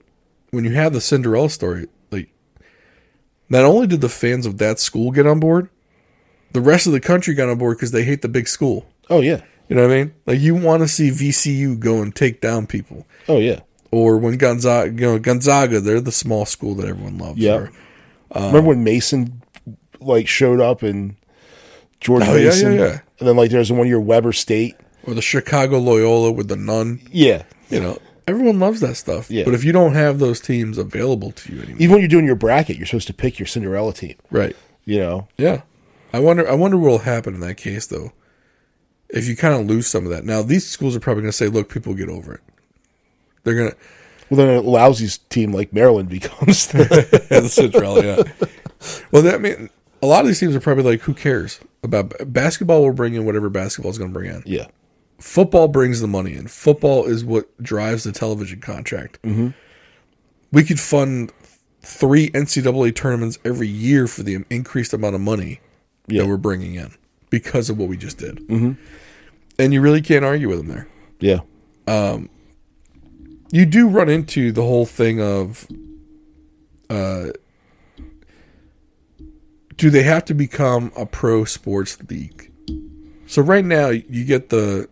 when you have the Cinderella story, like not only did the fans of that school get on board, the rest of the country got on board because they hate the big school. Oh yeah. You know what I mean? Like you want to see VCU go and take down people. Oh yeah. or when Gonzaga, you know, Gonzaga, they're the small school that everyone loves. Yeah. Or- uh, Remember when Mason like showed up and George Oh, yeah, Mason, yeah, yeah. and then like there's one year Weber State. Or the Chicago Loyola with the nun. Yeah. You know, everyone loves that stuff. Yeah. But if you don't have those teams available to you anymore, Even when you're doing your bracket, you're supposed to pick your Cinderella team. right? You know. Yeah. I wonder. I wonder what will happen in that case though. If you kind of lose some of that, now these schools are probably going to say, "Look, people get over it." They're gonna Well, then a lousy team like Maryland *laughs* becomes. The, *laughs* the Cinderella. Yeah. Well, that mean a lot of these teams are probably like, "Who cares about basketball? Will bring in whatever basketball is going to bring in." yeah. Football brings the money in. Football is what drives the television contract. Mm-hmm. We could fund three NCAA tournaments every year for the increased amount of money Yeah. that we're bringing in because of what we just did. Mm-hmm. And you really can't argue with them there. Yeah. You do run into the whole thing of, uh, do they have to become a pro sports league? So right now you get the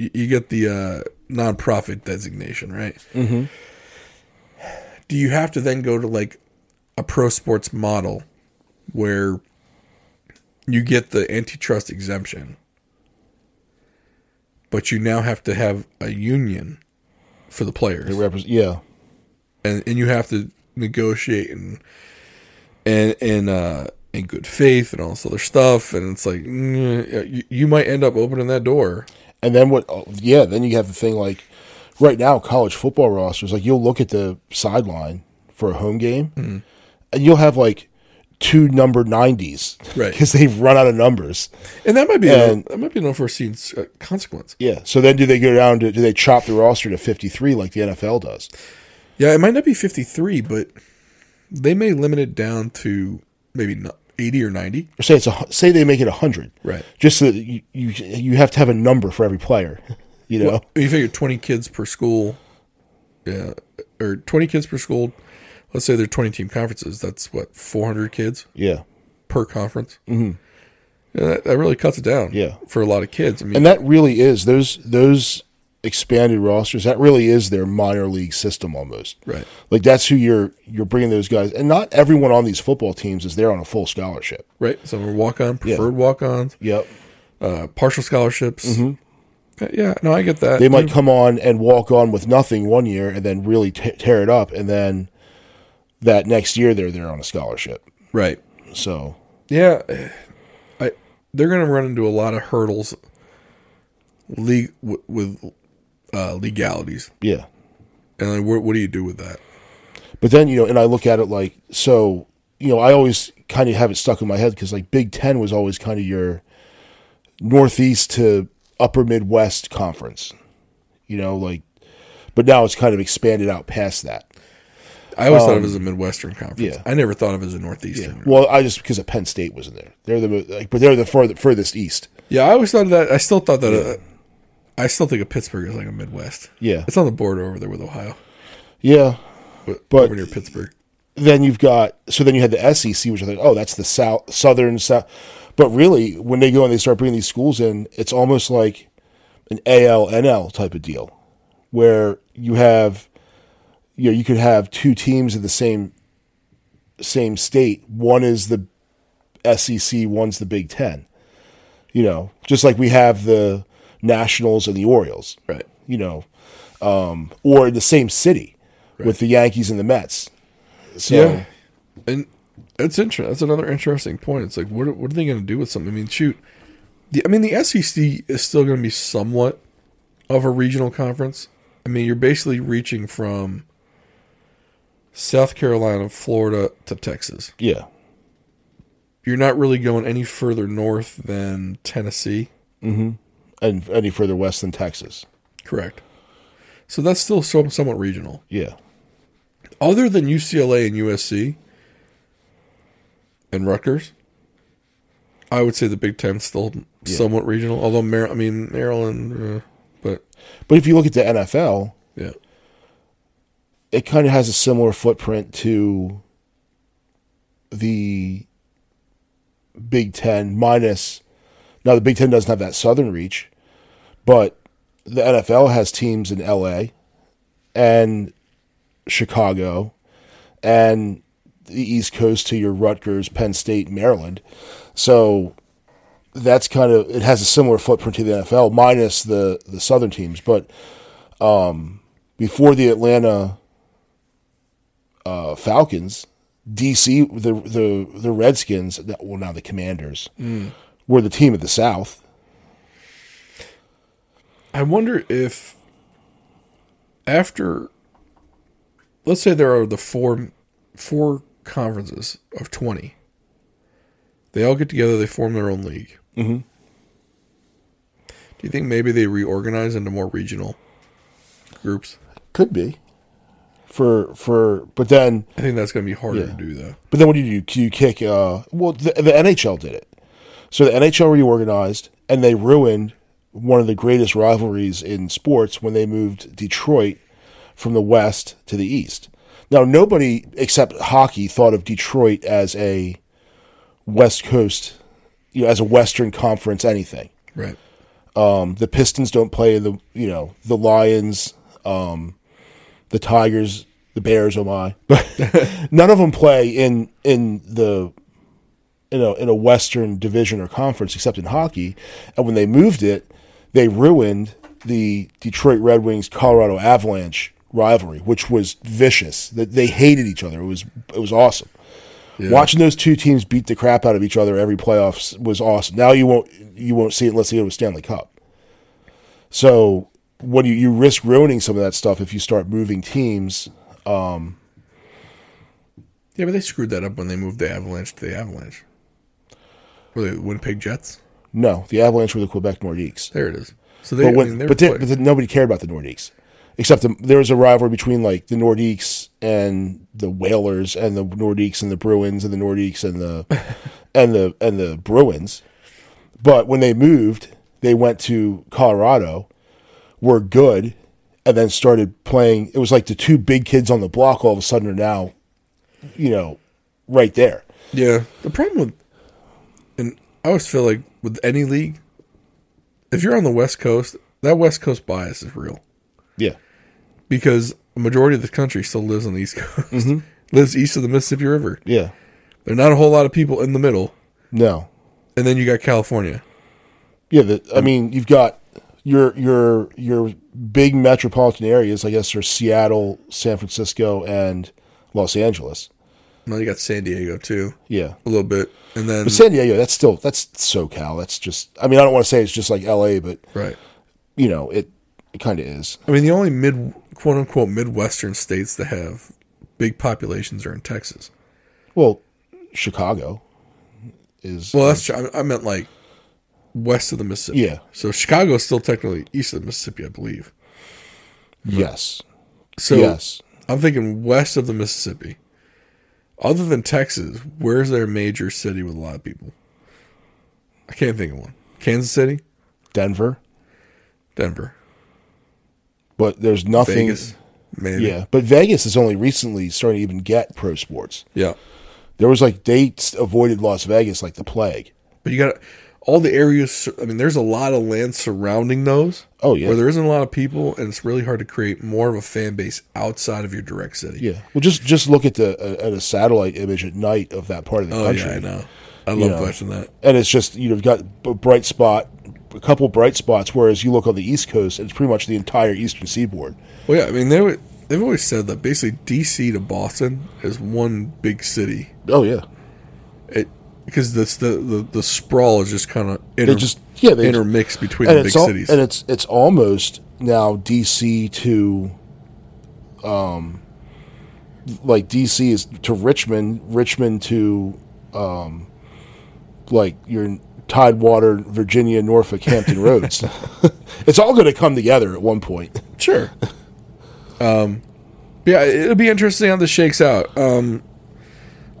you you get the uh, nonprofit designation, right? Mm-hmm. Do you have to then go to like a pro sports model where you get the antitrust exemption, but you now have to have a union for the players, represent. Yeah, and and you have to negotiate and and and uh, in good faith and all this other stuff, and it's like mm, you, you might end up opening that door. And then what? oh, Yeah, then you have the thing like right now, college football rosters. Like you'll look at the sideline for a home game, Mm-hmm. and you'll have like two number nineties, Right. Because they've run out of numbers. And that might be And- a, that might be an unforeseen uh, consequence. Yeah. So then, do they go down to? Do they chop the roster to fifty three like the NFL does? Yeah, it might not be 53, but they may limit it down to maybe not 80 or 90. Or say it's a say they make it hundred, Right. Just so that you, you you have to have a number for every player. *laughs* You know. You figure 20 kids per school, yeah, or 20 kids per school. Let's say they're 20 team conferences. That's what 400 kids yeah. per conference. Mm-hmm. Yeah, that, that really cuts it down. Yeah. for a lot of kids. I mean, And that really is those those expanded rosters. That really is their minor league system almost. right, Like that's who you're you're bringing those guys, and not everyone on these football teams is there on a full scholarship. right. Some are walk on, preferred walk ons, Yep, uh, partial scholarships. Uh, Yeah, no, I get that. they might come on and walk on with nothing one year, and then really t- tear it up, and then that next year they're there on a scholarship. right. So Yeah, I they're going to run into a lot of hurdles, league w- with uh, legalities, yeah, and like, what, what do you do with that? but then you know, and I look at it like so. You know, I always kind of have it stuck in my head because like Big Ten was always kind of your Northeast to Upper Midwest conference. You know, like, but now it's kind of expanded out past that. I always thought of it as a Midwestern conference. Um, yeah. I never thought of it as a Northeastern. Well, I just because of Penn State was in there. They're the like, but they're the further, furthest east. Yeah, I always thought of that. I still thought that. Uh, I still think of Pittsburgh as like a Midwest. Yeah, It's on the border over there with Ohio, yeah. but, But- over near Pittsburgh. Then you've got so then you had the SEC, which I think, oh, that's the south, southern south. But really, when they go and they start bringing these schools in, it's almost like an AL NL type of deal, where you have, you know, you could have two teams in the same same state. One is the SEC, one's the Big Ten. You know, just like we have the Nationals and the Orioles. Right. you know, um, or in the same city with the Yankees and the Mets. So Yeah, and it's interesting. That's another interesting point. It's like, what are, what are they going to do with something? I mean, shoot, the, I mean, the SEC is still going to be somewhat of a regional conference. I mean, you're basically reaching from South Carolina, Florida to Texas. yeah, You're not really going any further north than Tennessee. And any further west than Texas. Correct. So that's still somewhat regional. Yeah, Other than UCLA and USC and Rutgers, I would say the Big Ten's still somewhat regional. Although Mar- I mean Maryland, uh, but but if you look at the NFL, yeah, it kind of has a similar footprint to the Big Ten, minus now the Big Ten doesn't have that southern reach, but the NFL has teams in LA and Chicago and the East Coast to your Rutgers, Penn State, Maryland. So that's kind of it has a similar footprint to the NFL, minus the the southern teams. But um, before the Atlanta uh, Falcons, DC, the the the Redskins, well now the Commanders, were the team of the South. I wonder if after, let's say there are the four four conferences of twenty, they all get together, they form their own league. Mm-hmm. Do you think maybe they reorganize into more regional groups? Could be for for, but then I think that's going to be harder Yeah. to do, though. But then what do you do? You kick. Uh, well, the, the NHL did it. So the NHL reorganized, and they ruined one of the greatest rivalries in sports when they moved Detroit from the west to the east. Now, nobody except hockey thought of Detroit as a West Coast, you know, as a Western Conference anything. Right. Um, the Pistons don't play the, you know, the Lions, um, the Tigers, the Bears. Oh my! *laughs* But *laughs* none of them play in in the in a in a Western division or conference except in hockey. And when they moved it, they ruined the Detroit Red Wings Colorado Avalanche rivalry, which was vicious. That they hated each other. It was it was awesome. Yeah. Watching those two teams beat the crap out of each other every playoffs was awesome. Now you won't you won't see it unless you go to Stanley Cup. So what do you, you risk ruining some of that stuff if you start moving teams? Um, yeah, but they screwed that up when they moved the Avalanche to the Avalanche. Were they the Winnipeg Jets? No, the Avalanche were the Quebec Nordiques. There it is. So they, But, I mean, but, they- but nobody cared about the Nordiques, except the, there was a rivalry between like the Nordiques and the Whalers, and the Nordiques and the Bruins, and the Nordiques and the *laughs* and the and the Bruins. But when they moved, they went to Colorado, were good, and then started playing. It was like the two big kids on the block all of a sudden are now, you know, right there. Yeah. The problem with, I always feel like with any league, if you're on the West Coast, that West Coast bias is real Yeah, because a majority of the country still lives on the East Coast, mm-hmm. *laughs* lives east of the Mississippi River. yeah, There are not a whole lot of people in the middle, no, and then you got California. Yeah, the, I mean, you've got your your your big metropolitan areas. I guess are Seattle, San Francisco, and Los Angeles. Now you got San Diego too, Yeah, a little bit, and then but San Diego, that's still that's SoCal. That's just. I mean, I don't want to say it's just like L.A., but right. you know, it it kind of is. I mean, the only mid quote unquote midwestern states that have big populations are in Texas. Well, Chicago is. Well, that's true. I, I meant like west of the Mississippi. Yeah. So Chicago is still technically east of the Mississippi, I believe. yes, So yes. I'm thinking west of the Mississippi. Other than Texas, where's their major city with a lot of people? I can't think of one. Kansas City, Denver, Denver, but there's nothing. Vegas, maybe. Yeah, but Vegas is only recently starting to even get pro sports. Yeah. There was like they avoided Las Vegas like the plague. But you got all the areas. I mean, there's a lot of land surrounding those. Oh, yeah. where there isn't a lot of people, and it's really hard to create more of a fan base outside of your direct city. Yeah. Well, just just look at the uh, at a satellite image at night of that part of the Oh country, yeah, I know. I love know. watching that. and it's just you know you've got a bright spot, a couple bright spots. Whereas you look on the East Coast, it's pretty much the entire Eastern Seaboard. Well, yeah. I mean, they would- they've always said that basically DC to Boston is one big city. Oh yeah, It because this the the, the sprawl is just kind of they just yeah they intermixed between the big al- cities. and it's it's almost now DC to, um, like DC is to Richmond, Richmond to, um, like your Tidewater, Virginia, Norfolk, Hampton *laughs* roads. *laughs* it's all going to come together at one point. Sure. um, yeah, it'll be interesting how this shakes out. Um,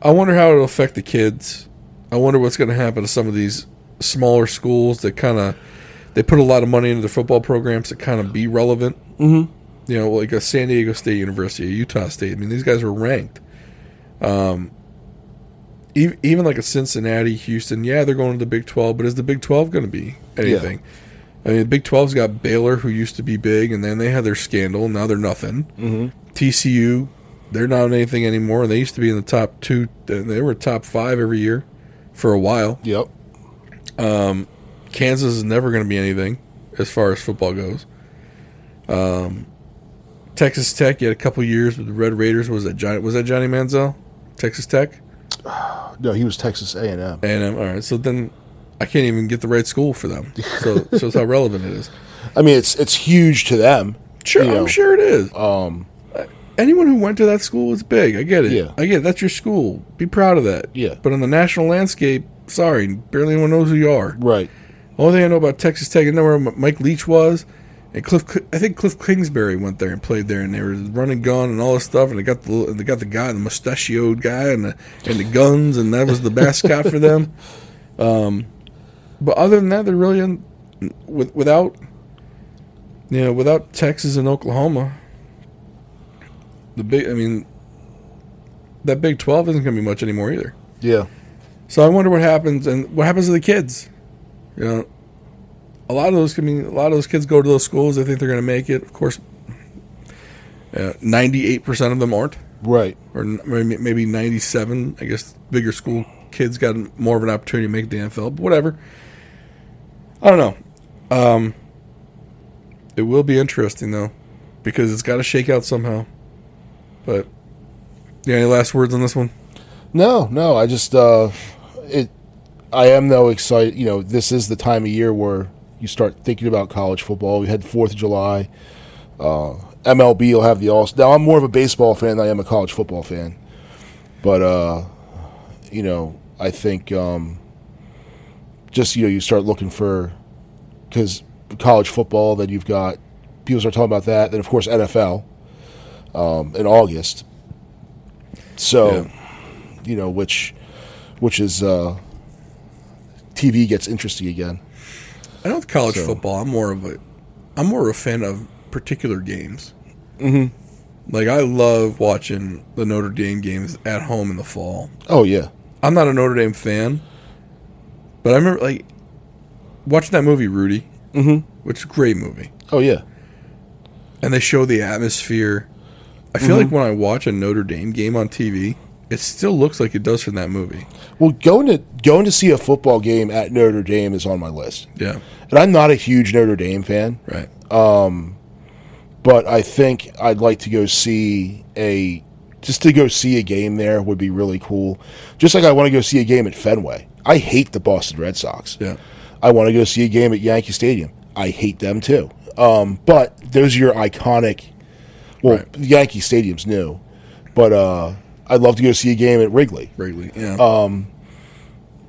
I wonder how it'll affect the kids. I wonder what's going to happen to some of these smaller schools that kind of they put a lot of money into their football programs to kind of be relevant. Mm-hmm. You know, like a San Diego State University, a Utah State. I mean, these guys are ranked. Um, even, even like a Cincinnati, Houston, yeah, they're going to the Big Twelve, but is the Big Twelve going to be anything? I mean, the Big 12's got Baylor, who used to be big, and then they had their scandal. Now they're nothing. Mm-hmm. TCU, they're not anything anymore. They used to be in the top two. They were top five every year for a while. Yep. Kansas is never going to be anything as far as football goes. Um, Texas Tech, you had a couple years with the Red Raiders. Was that Johnny? Was that Johnny Manziel? Texas Tech. *sighs* No, he was Texas A and M. And um, all right, so then I can't even get the right school for them. So shows how *laughs* relevant it is. I mean, it's it's huge to them. Sure. I'm sure it is. Um, anyone who went to that school is big. I get it. Yeah. I get it. That's your school. Be proud of that. Yeah. But on the national landscape, sorry, barely anyone knows who you are. right. Only thing I know about Texas Tech, I know where Mike Leach was, and Cliff. I think Cliff Kingsbury went there and played there, and they were running gun and all this stuff, and they got the little- they got the guy, the mustachioed guy, and the and the guns, and that was the mascot for them. *laughs* Um, but other than that, they're really in, with, without, you know, without Texas and Oklahoma. The big, I mean, that Big Twelve isn't going to be much anymore either. Yeah. So I wonder what happens and what happens to the kids. You know, a lot of those can mean a lot of those kids go to those schools. They think they're going to make it. Of course, ninety-eight percent of them aren't, Right. or maybe maybe ninety-seven. I guess bigger school kids got more of an opportunity to make the NFL. But whatever. I don't know. Um, It will be interesting though, because it's got to shake out somehow. But yeah, any last words on this one? No, no. I just uh, it. I am though excited. You know, this is the time of year where you start thinking about college football. We had Fourth of July. Uh, MLB will have the all. Now I'm more of a baseball fan than I am a college football fan, but uh, you know, I think um, just you know you start looking for because college football. Then you've got people start talking about that. Then of course NFL um, in August. So, Yeah. you know, which which is uh, TV gets interesting again. I know with college So- football, I'm more of a, I'm more of a fan of particular games. Mm-hmm. Like I love watching the Notre Dame games at home in the fall. Oh yeah, I'm not a Notre Dame fan, but I remember like watching that movie Rudy, mm-hmm. which is a great movie, oh yeah, and they show the atmosphere. I feel like when I watch a Notre Dame game on TV, it still looks like it does from that movie. Well, going to going to see a football game at Notre Dame is on my list, Yeah, and I'm not a huge Notre Dame fan, right. Um, but I think I'd like to go see a just to go see a game there would be really cool. Just like I want to go see a game at Fenway. I hate the Boston Red Sox. Yeah, I want to go see a game at Yankee Stadium. I hate them too. Um, but those are your iconic. Well, Right. Yankee Stadium's new, but uh, I'd love to go see a game at Wrigley Wrigley. Yeah,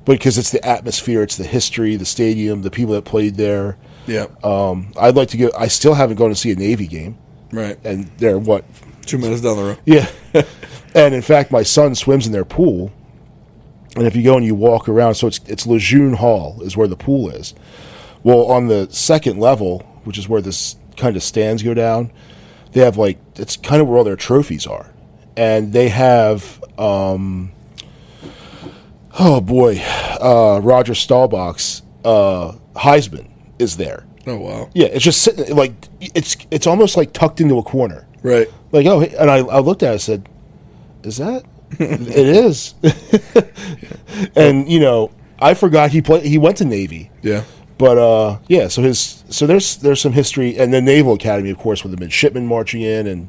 because it's the atmosphere, it's the history, the stadium, the people that played there. yeah, Um, I'd like to go. I still haven't gone to see a Navy game, right. and they're what? Two minutes down the road. Yeah, *laughs* and in fact, my son swims in their pool. And if you go and you walk around, so it's it's Lejeune Hall is where the pool is. Well, on the second level, which is where this kind of stands go down, they have like it's kind of where all their trophies are, and they have um, oh boy, uh, Roger Staubach's uh, Heisman is there. Oh wow. Yeah, it's just sitting like it's it's almost like tucked into a corner. Right. Like oh, and I, I looked at it. I said, "Is that? *laughs* it is." *laughs* and you know, I forgot he played. He went to Navy, Yeah. But uh, yeah. So his so there's there's some history, and the Naval Academy, of course, with the midshipmen marching in and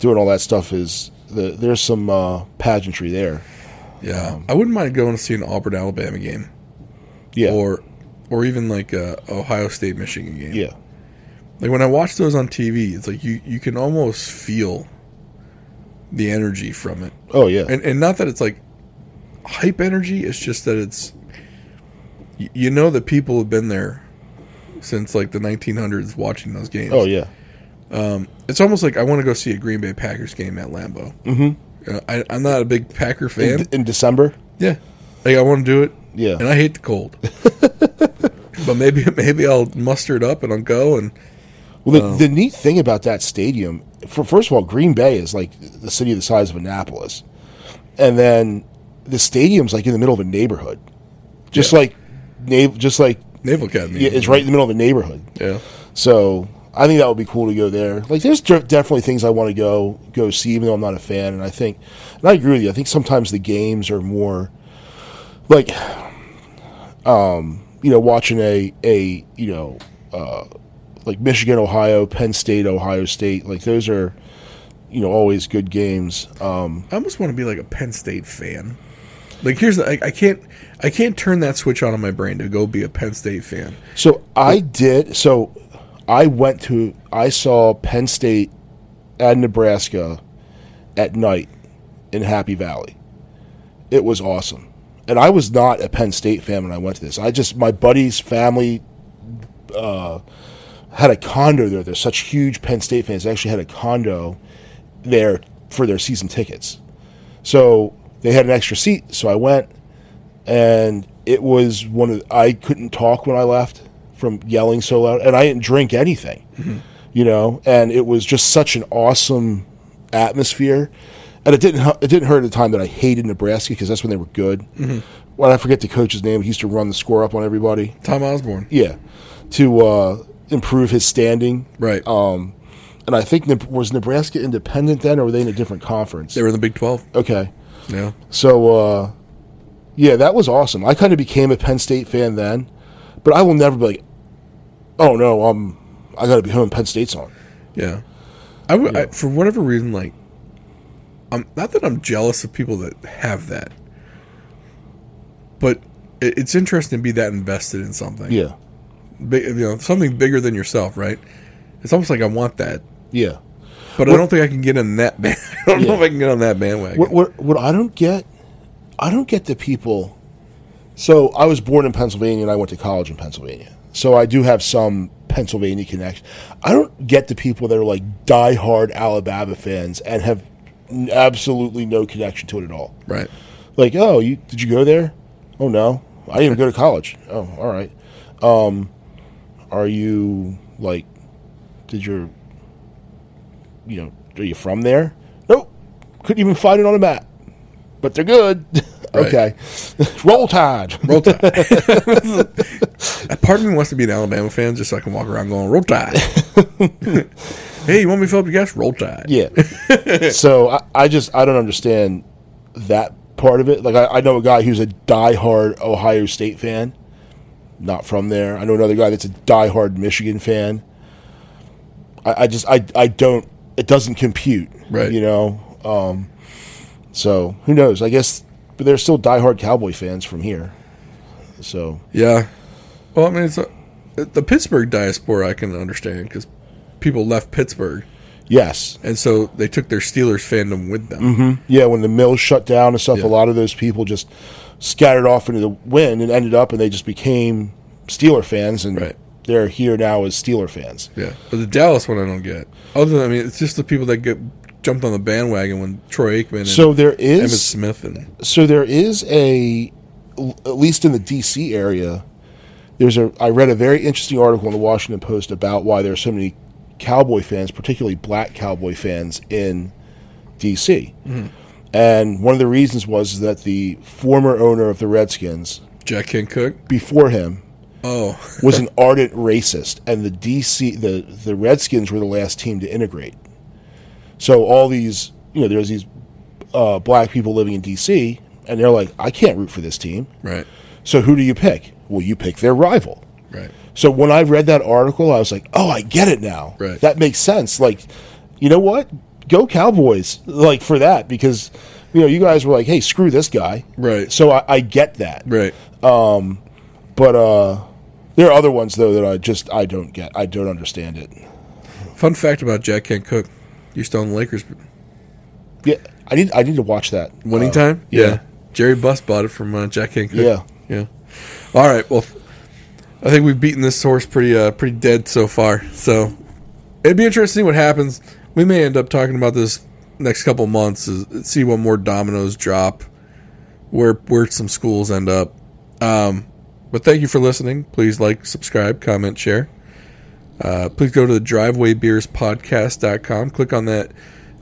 doing all that stuff is the, there's some uh, pageantry there. Yeah, I wouldn't mind going to see an Auburn Alabama game, Yeah, or or even like a Ohio State Michigan game. yeah, Like when I watch those on TV, it's like you you can almost feel the energy from it, oh yeah, and and not that it's like hype energy. It's just that it's you know that people have been there since like the 1900s watching those games. oh yeah, um, It's almost like I want to go see a Green Bay Packers game at Lambeau. Mm-hmm. Uh, I, I'm not a big Packer fan. in, in December. Yeah, like I want to do it. Yeah. and I hate the cold. *laughs* but maybe maybe I'll muster it up and I'll go and Well, the, um, the neat thing about that stadium, for first of all, Green Bay is like the city the size of Annapolis, and then the stadium's like in the middle of a neighborhood, just Yeah. like nav- just like Naval Academy. yeah, it's right in the middle of a neighborhood. Yeah, So I think that would be cool to go there. Like, there's de- definitely things I want to go go see, even though I'm not a fan. And I think, and I agree with you. I think sometimes the games are more like, um, you know, watching a a you know, uh, like Michigan, Ohio, Penn State, Ohio State. Like those are, you know, always good games. Um, I almost want to be like a Penn State fan. Like here's the I, I can't I can't turn that switch on in my brain to go be a Penn State fan. So I did. So I went to. I saw Penn State at Nebraska at night in Happy Valley. It was awesome, and I was not a Penn State fan when I went to this. I just my buddy's family uh, had a condo there. They're such huge Penn State fans. They actually had a condo there for their season tickets. So they had an extra seat. So I went, and it was one of I couldn't talk when I left from yelling so loud, and I didn't drink anything, you know. And it was just such an awesome atmosphere, and it didn't it didn't hurt at the time that I hated Nebraska because that's when they were good. When I forget the coach's name, he used to run the score up on everybody. Tom Osborne. Yeah, to uh, improve his standing. Right. Um, and I think was Nebraska independent then, or were they in a different conference? they were in the Big 12. okay. Yeah. So, uh, yeah, that was awesome. I kind of became a Penn State fan then, but I will never be like, oh no, I'm I got to be home. Penn State's on. Yeah, I would I, for whatever reason like. I'm not that I'm jealous of people that have that, but it, it's interesting to be that invested in something. Yeah, Big, you know, something bigger than yourself, right? It's almost like I want that, yeah. But I don't think I can get on that. Band- *laughs* I don't know if I can get on that bandwagon. What, what what I don't get, I don't get the people. So I was born in Pennsylvania and I went to college in Pennsylvania. So I do have some Pennsylvania connection. I don't get the people that are like diehard Alabama fans and have absolutely no connection to it at all. right? Like, oh, you did you go there? Oh no, I didn't even go to college. Oh, all right. Um, are you like, did your, you know, are you from there? Nope, couldn't even find it on a map. But they're good. *laughs* Okay, *laughs* roll tide. Roll Tide. *laughs* A Part of me wants to be an Alabama fan just so I can walk around going Roll Tide. hey, you want me to fill up your gas? Roll Tide. Yeah. so I, I just I don't understand that part of it. Like I, I know a guy who's a diehard Ohio State fan, not from there. I know another guy that's a diehard Michigan fan. I, I just I I don't it doesn't compute. Right. You know. Um, so who knows? I guess but they're still diehard Cowboy fans from here. So Yeah. Well, I mean, it's a, the Pittsburgh diaspora I can understand because people left Pittsburgh, yes. and so they took their Steelers fandom with them. Yeah, when the mills shut down and stuff, Yeah. a lot of those people just scattered off into the wind and ended up, and they just became Steeler fans, and Right. They're here now as Steeler fans. Yeah, but the Dallas one I don't get. Other than I mean, it's just the people that get jumped on the bandwagon when Troy Aikman and So there Emmitt Smith and so there is a, at least in the D.C. area, there's a. I read a very interesting article in the Washington Post about why there are so many Cowboy fans, particularly black Cowboy fans in D.C. Mm-hmm. And one of the reasons was that the former owner of the Redskins, Jack Kent Cooke. before him, Oh, *laughs* was an ardent racist, and the DC the the Redskins were the last team to integrate. So all these, you know, there's these uh, black people living in DC, and they're like, I can't root for this team. right, So who do you pick? Well, you pick their rival. right, So when I read that article, I was like, oh, I get it now. Right. That makes sense. Like, you know what? Go Cowboys, like for that because. You know, you guys were like, "Hey, screw this guy." Right. So I, I get that. right. But uh, there are other ones though that I just I don't get. I don't understand it. Fun fact about Jack Kent Cooke: used to own the Lakers. Yeah, I need I need to watch that. Winning Uh, time? yeah. Jerry Buss bought it from uh, Jack Kent Cooke. Yeah. Yeah. All right. Well, I think we've beaten this horse pretty uh, pretty dead so far. So it'd be interesting to see what happens. We may end up talking about this next couple months. Is see what more dominoes drop, where where some schools end up. Um, but thank you for listening. Please like, subscribe, comment, share. Uh, please go to the drivewaybeerspodcast.com. Click on that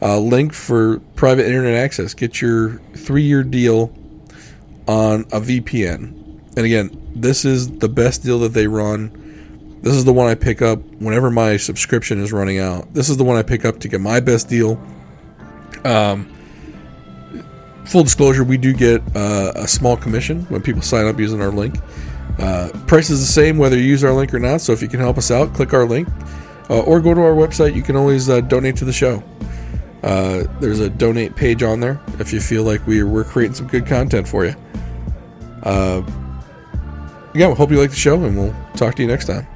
uh, link for private internet access. Get your three year deal on a VPN. And again, this is the best deal that they run. This is the one I pick up whenever my subscription is running out. This is the one I pick up to get my best deal. Um, full disclosure, we do get uh, a small commission when people sign up using our link. Uh, price is the same whether you use our link or not. So if you can help us out, click our link uh, or go to our website. You can always uh, donate to the show. Uh, there's a donate page on there if you feel like we're, we're creating some good content for you. Uh, yeah, we hope you like the show, and we'll talk to you next time.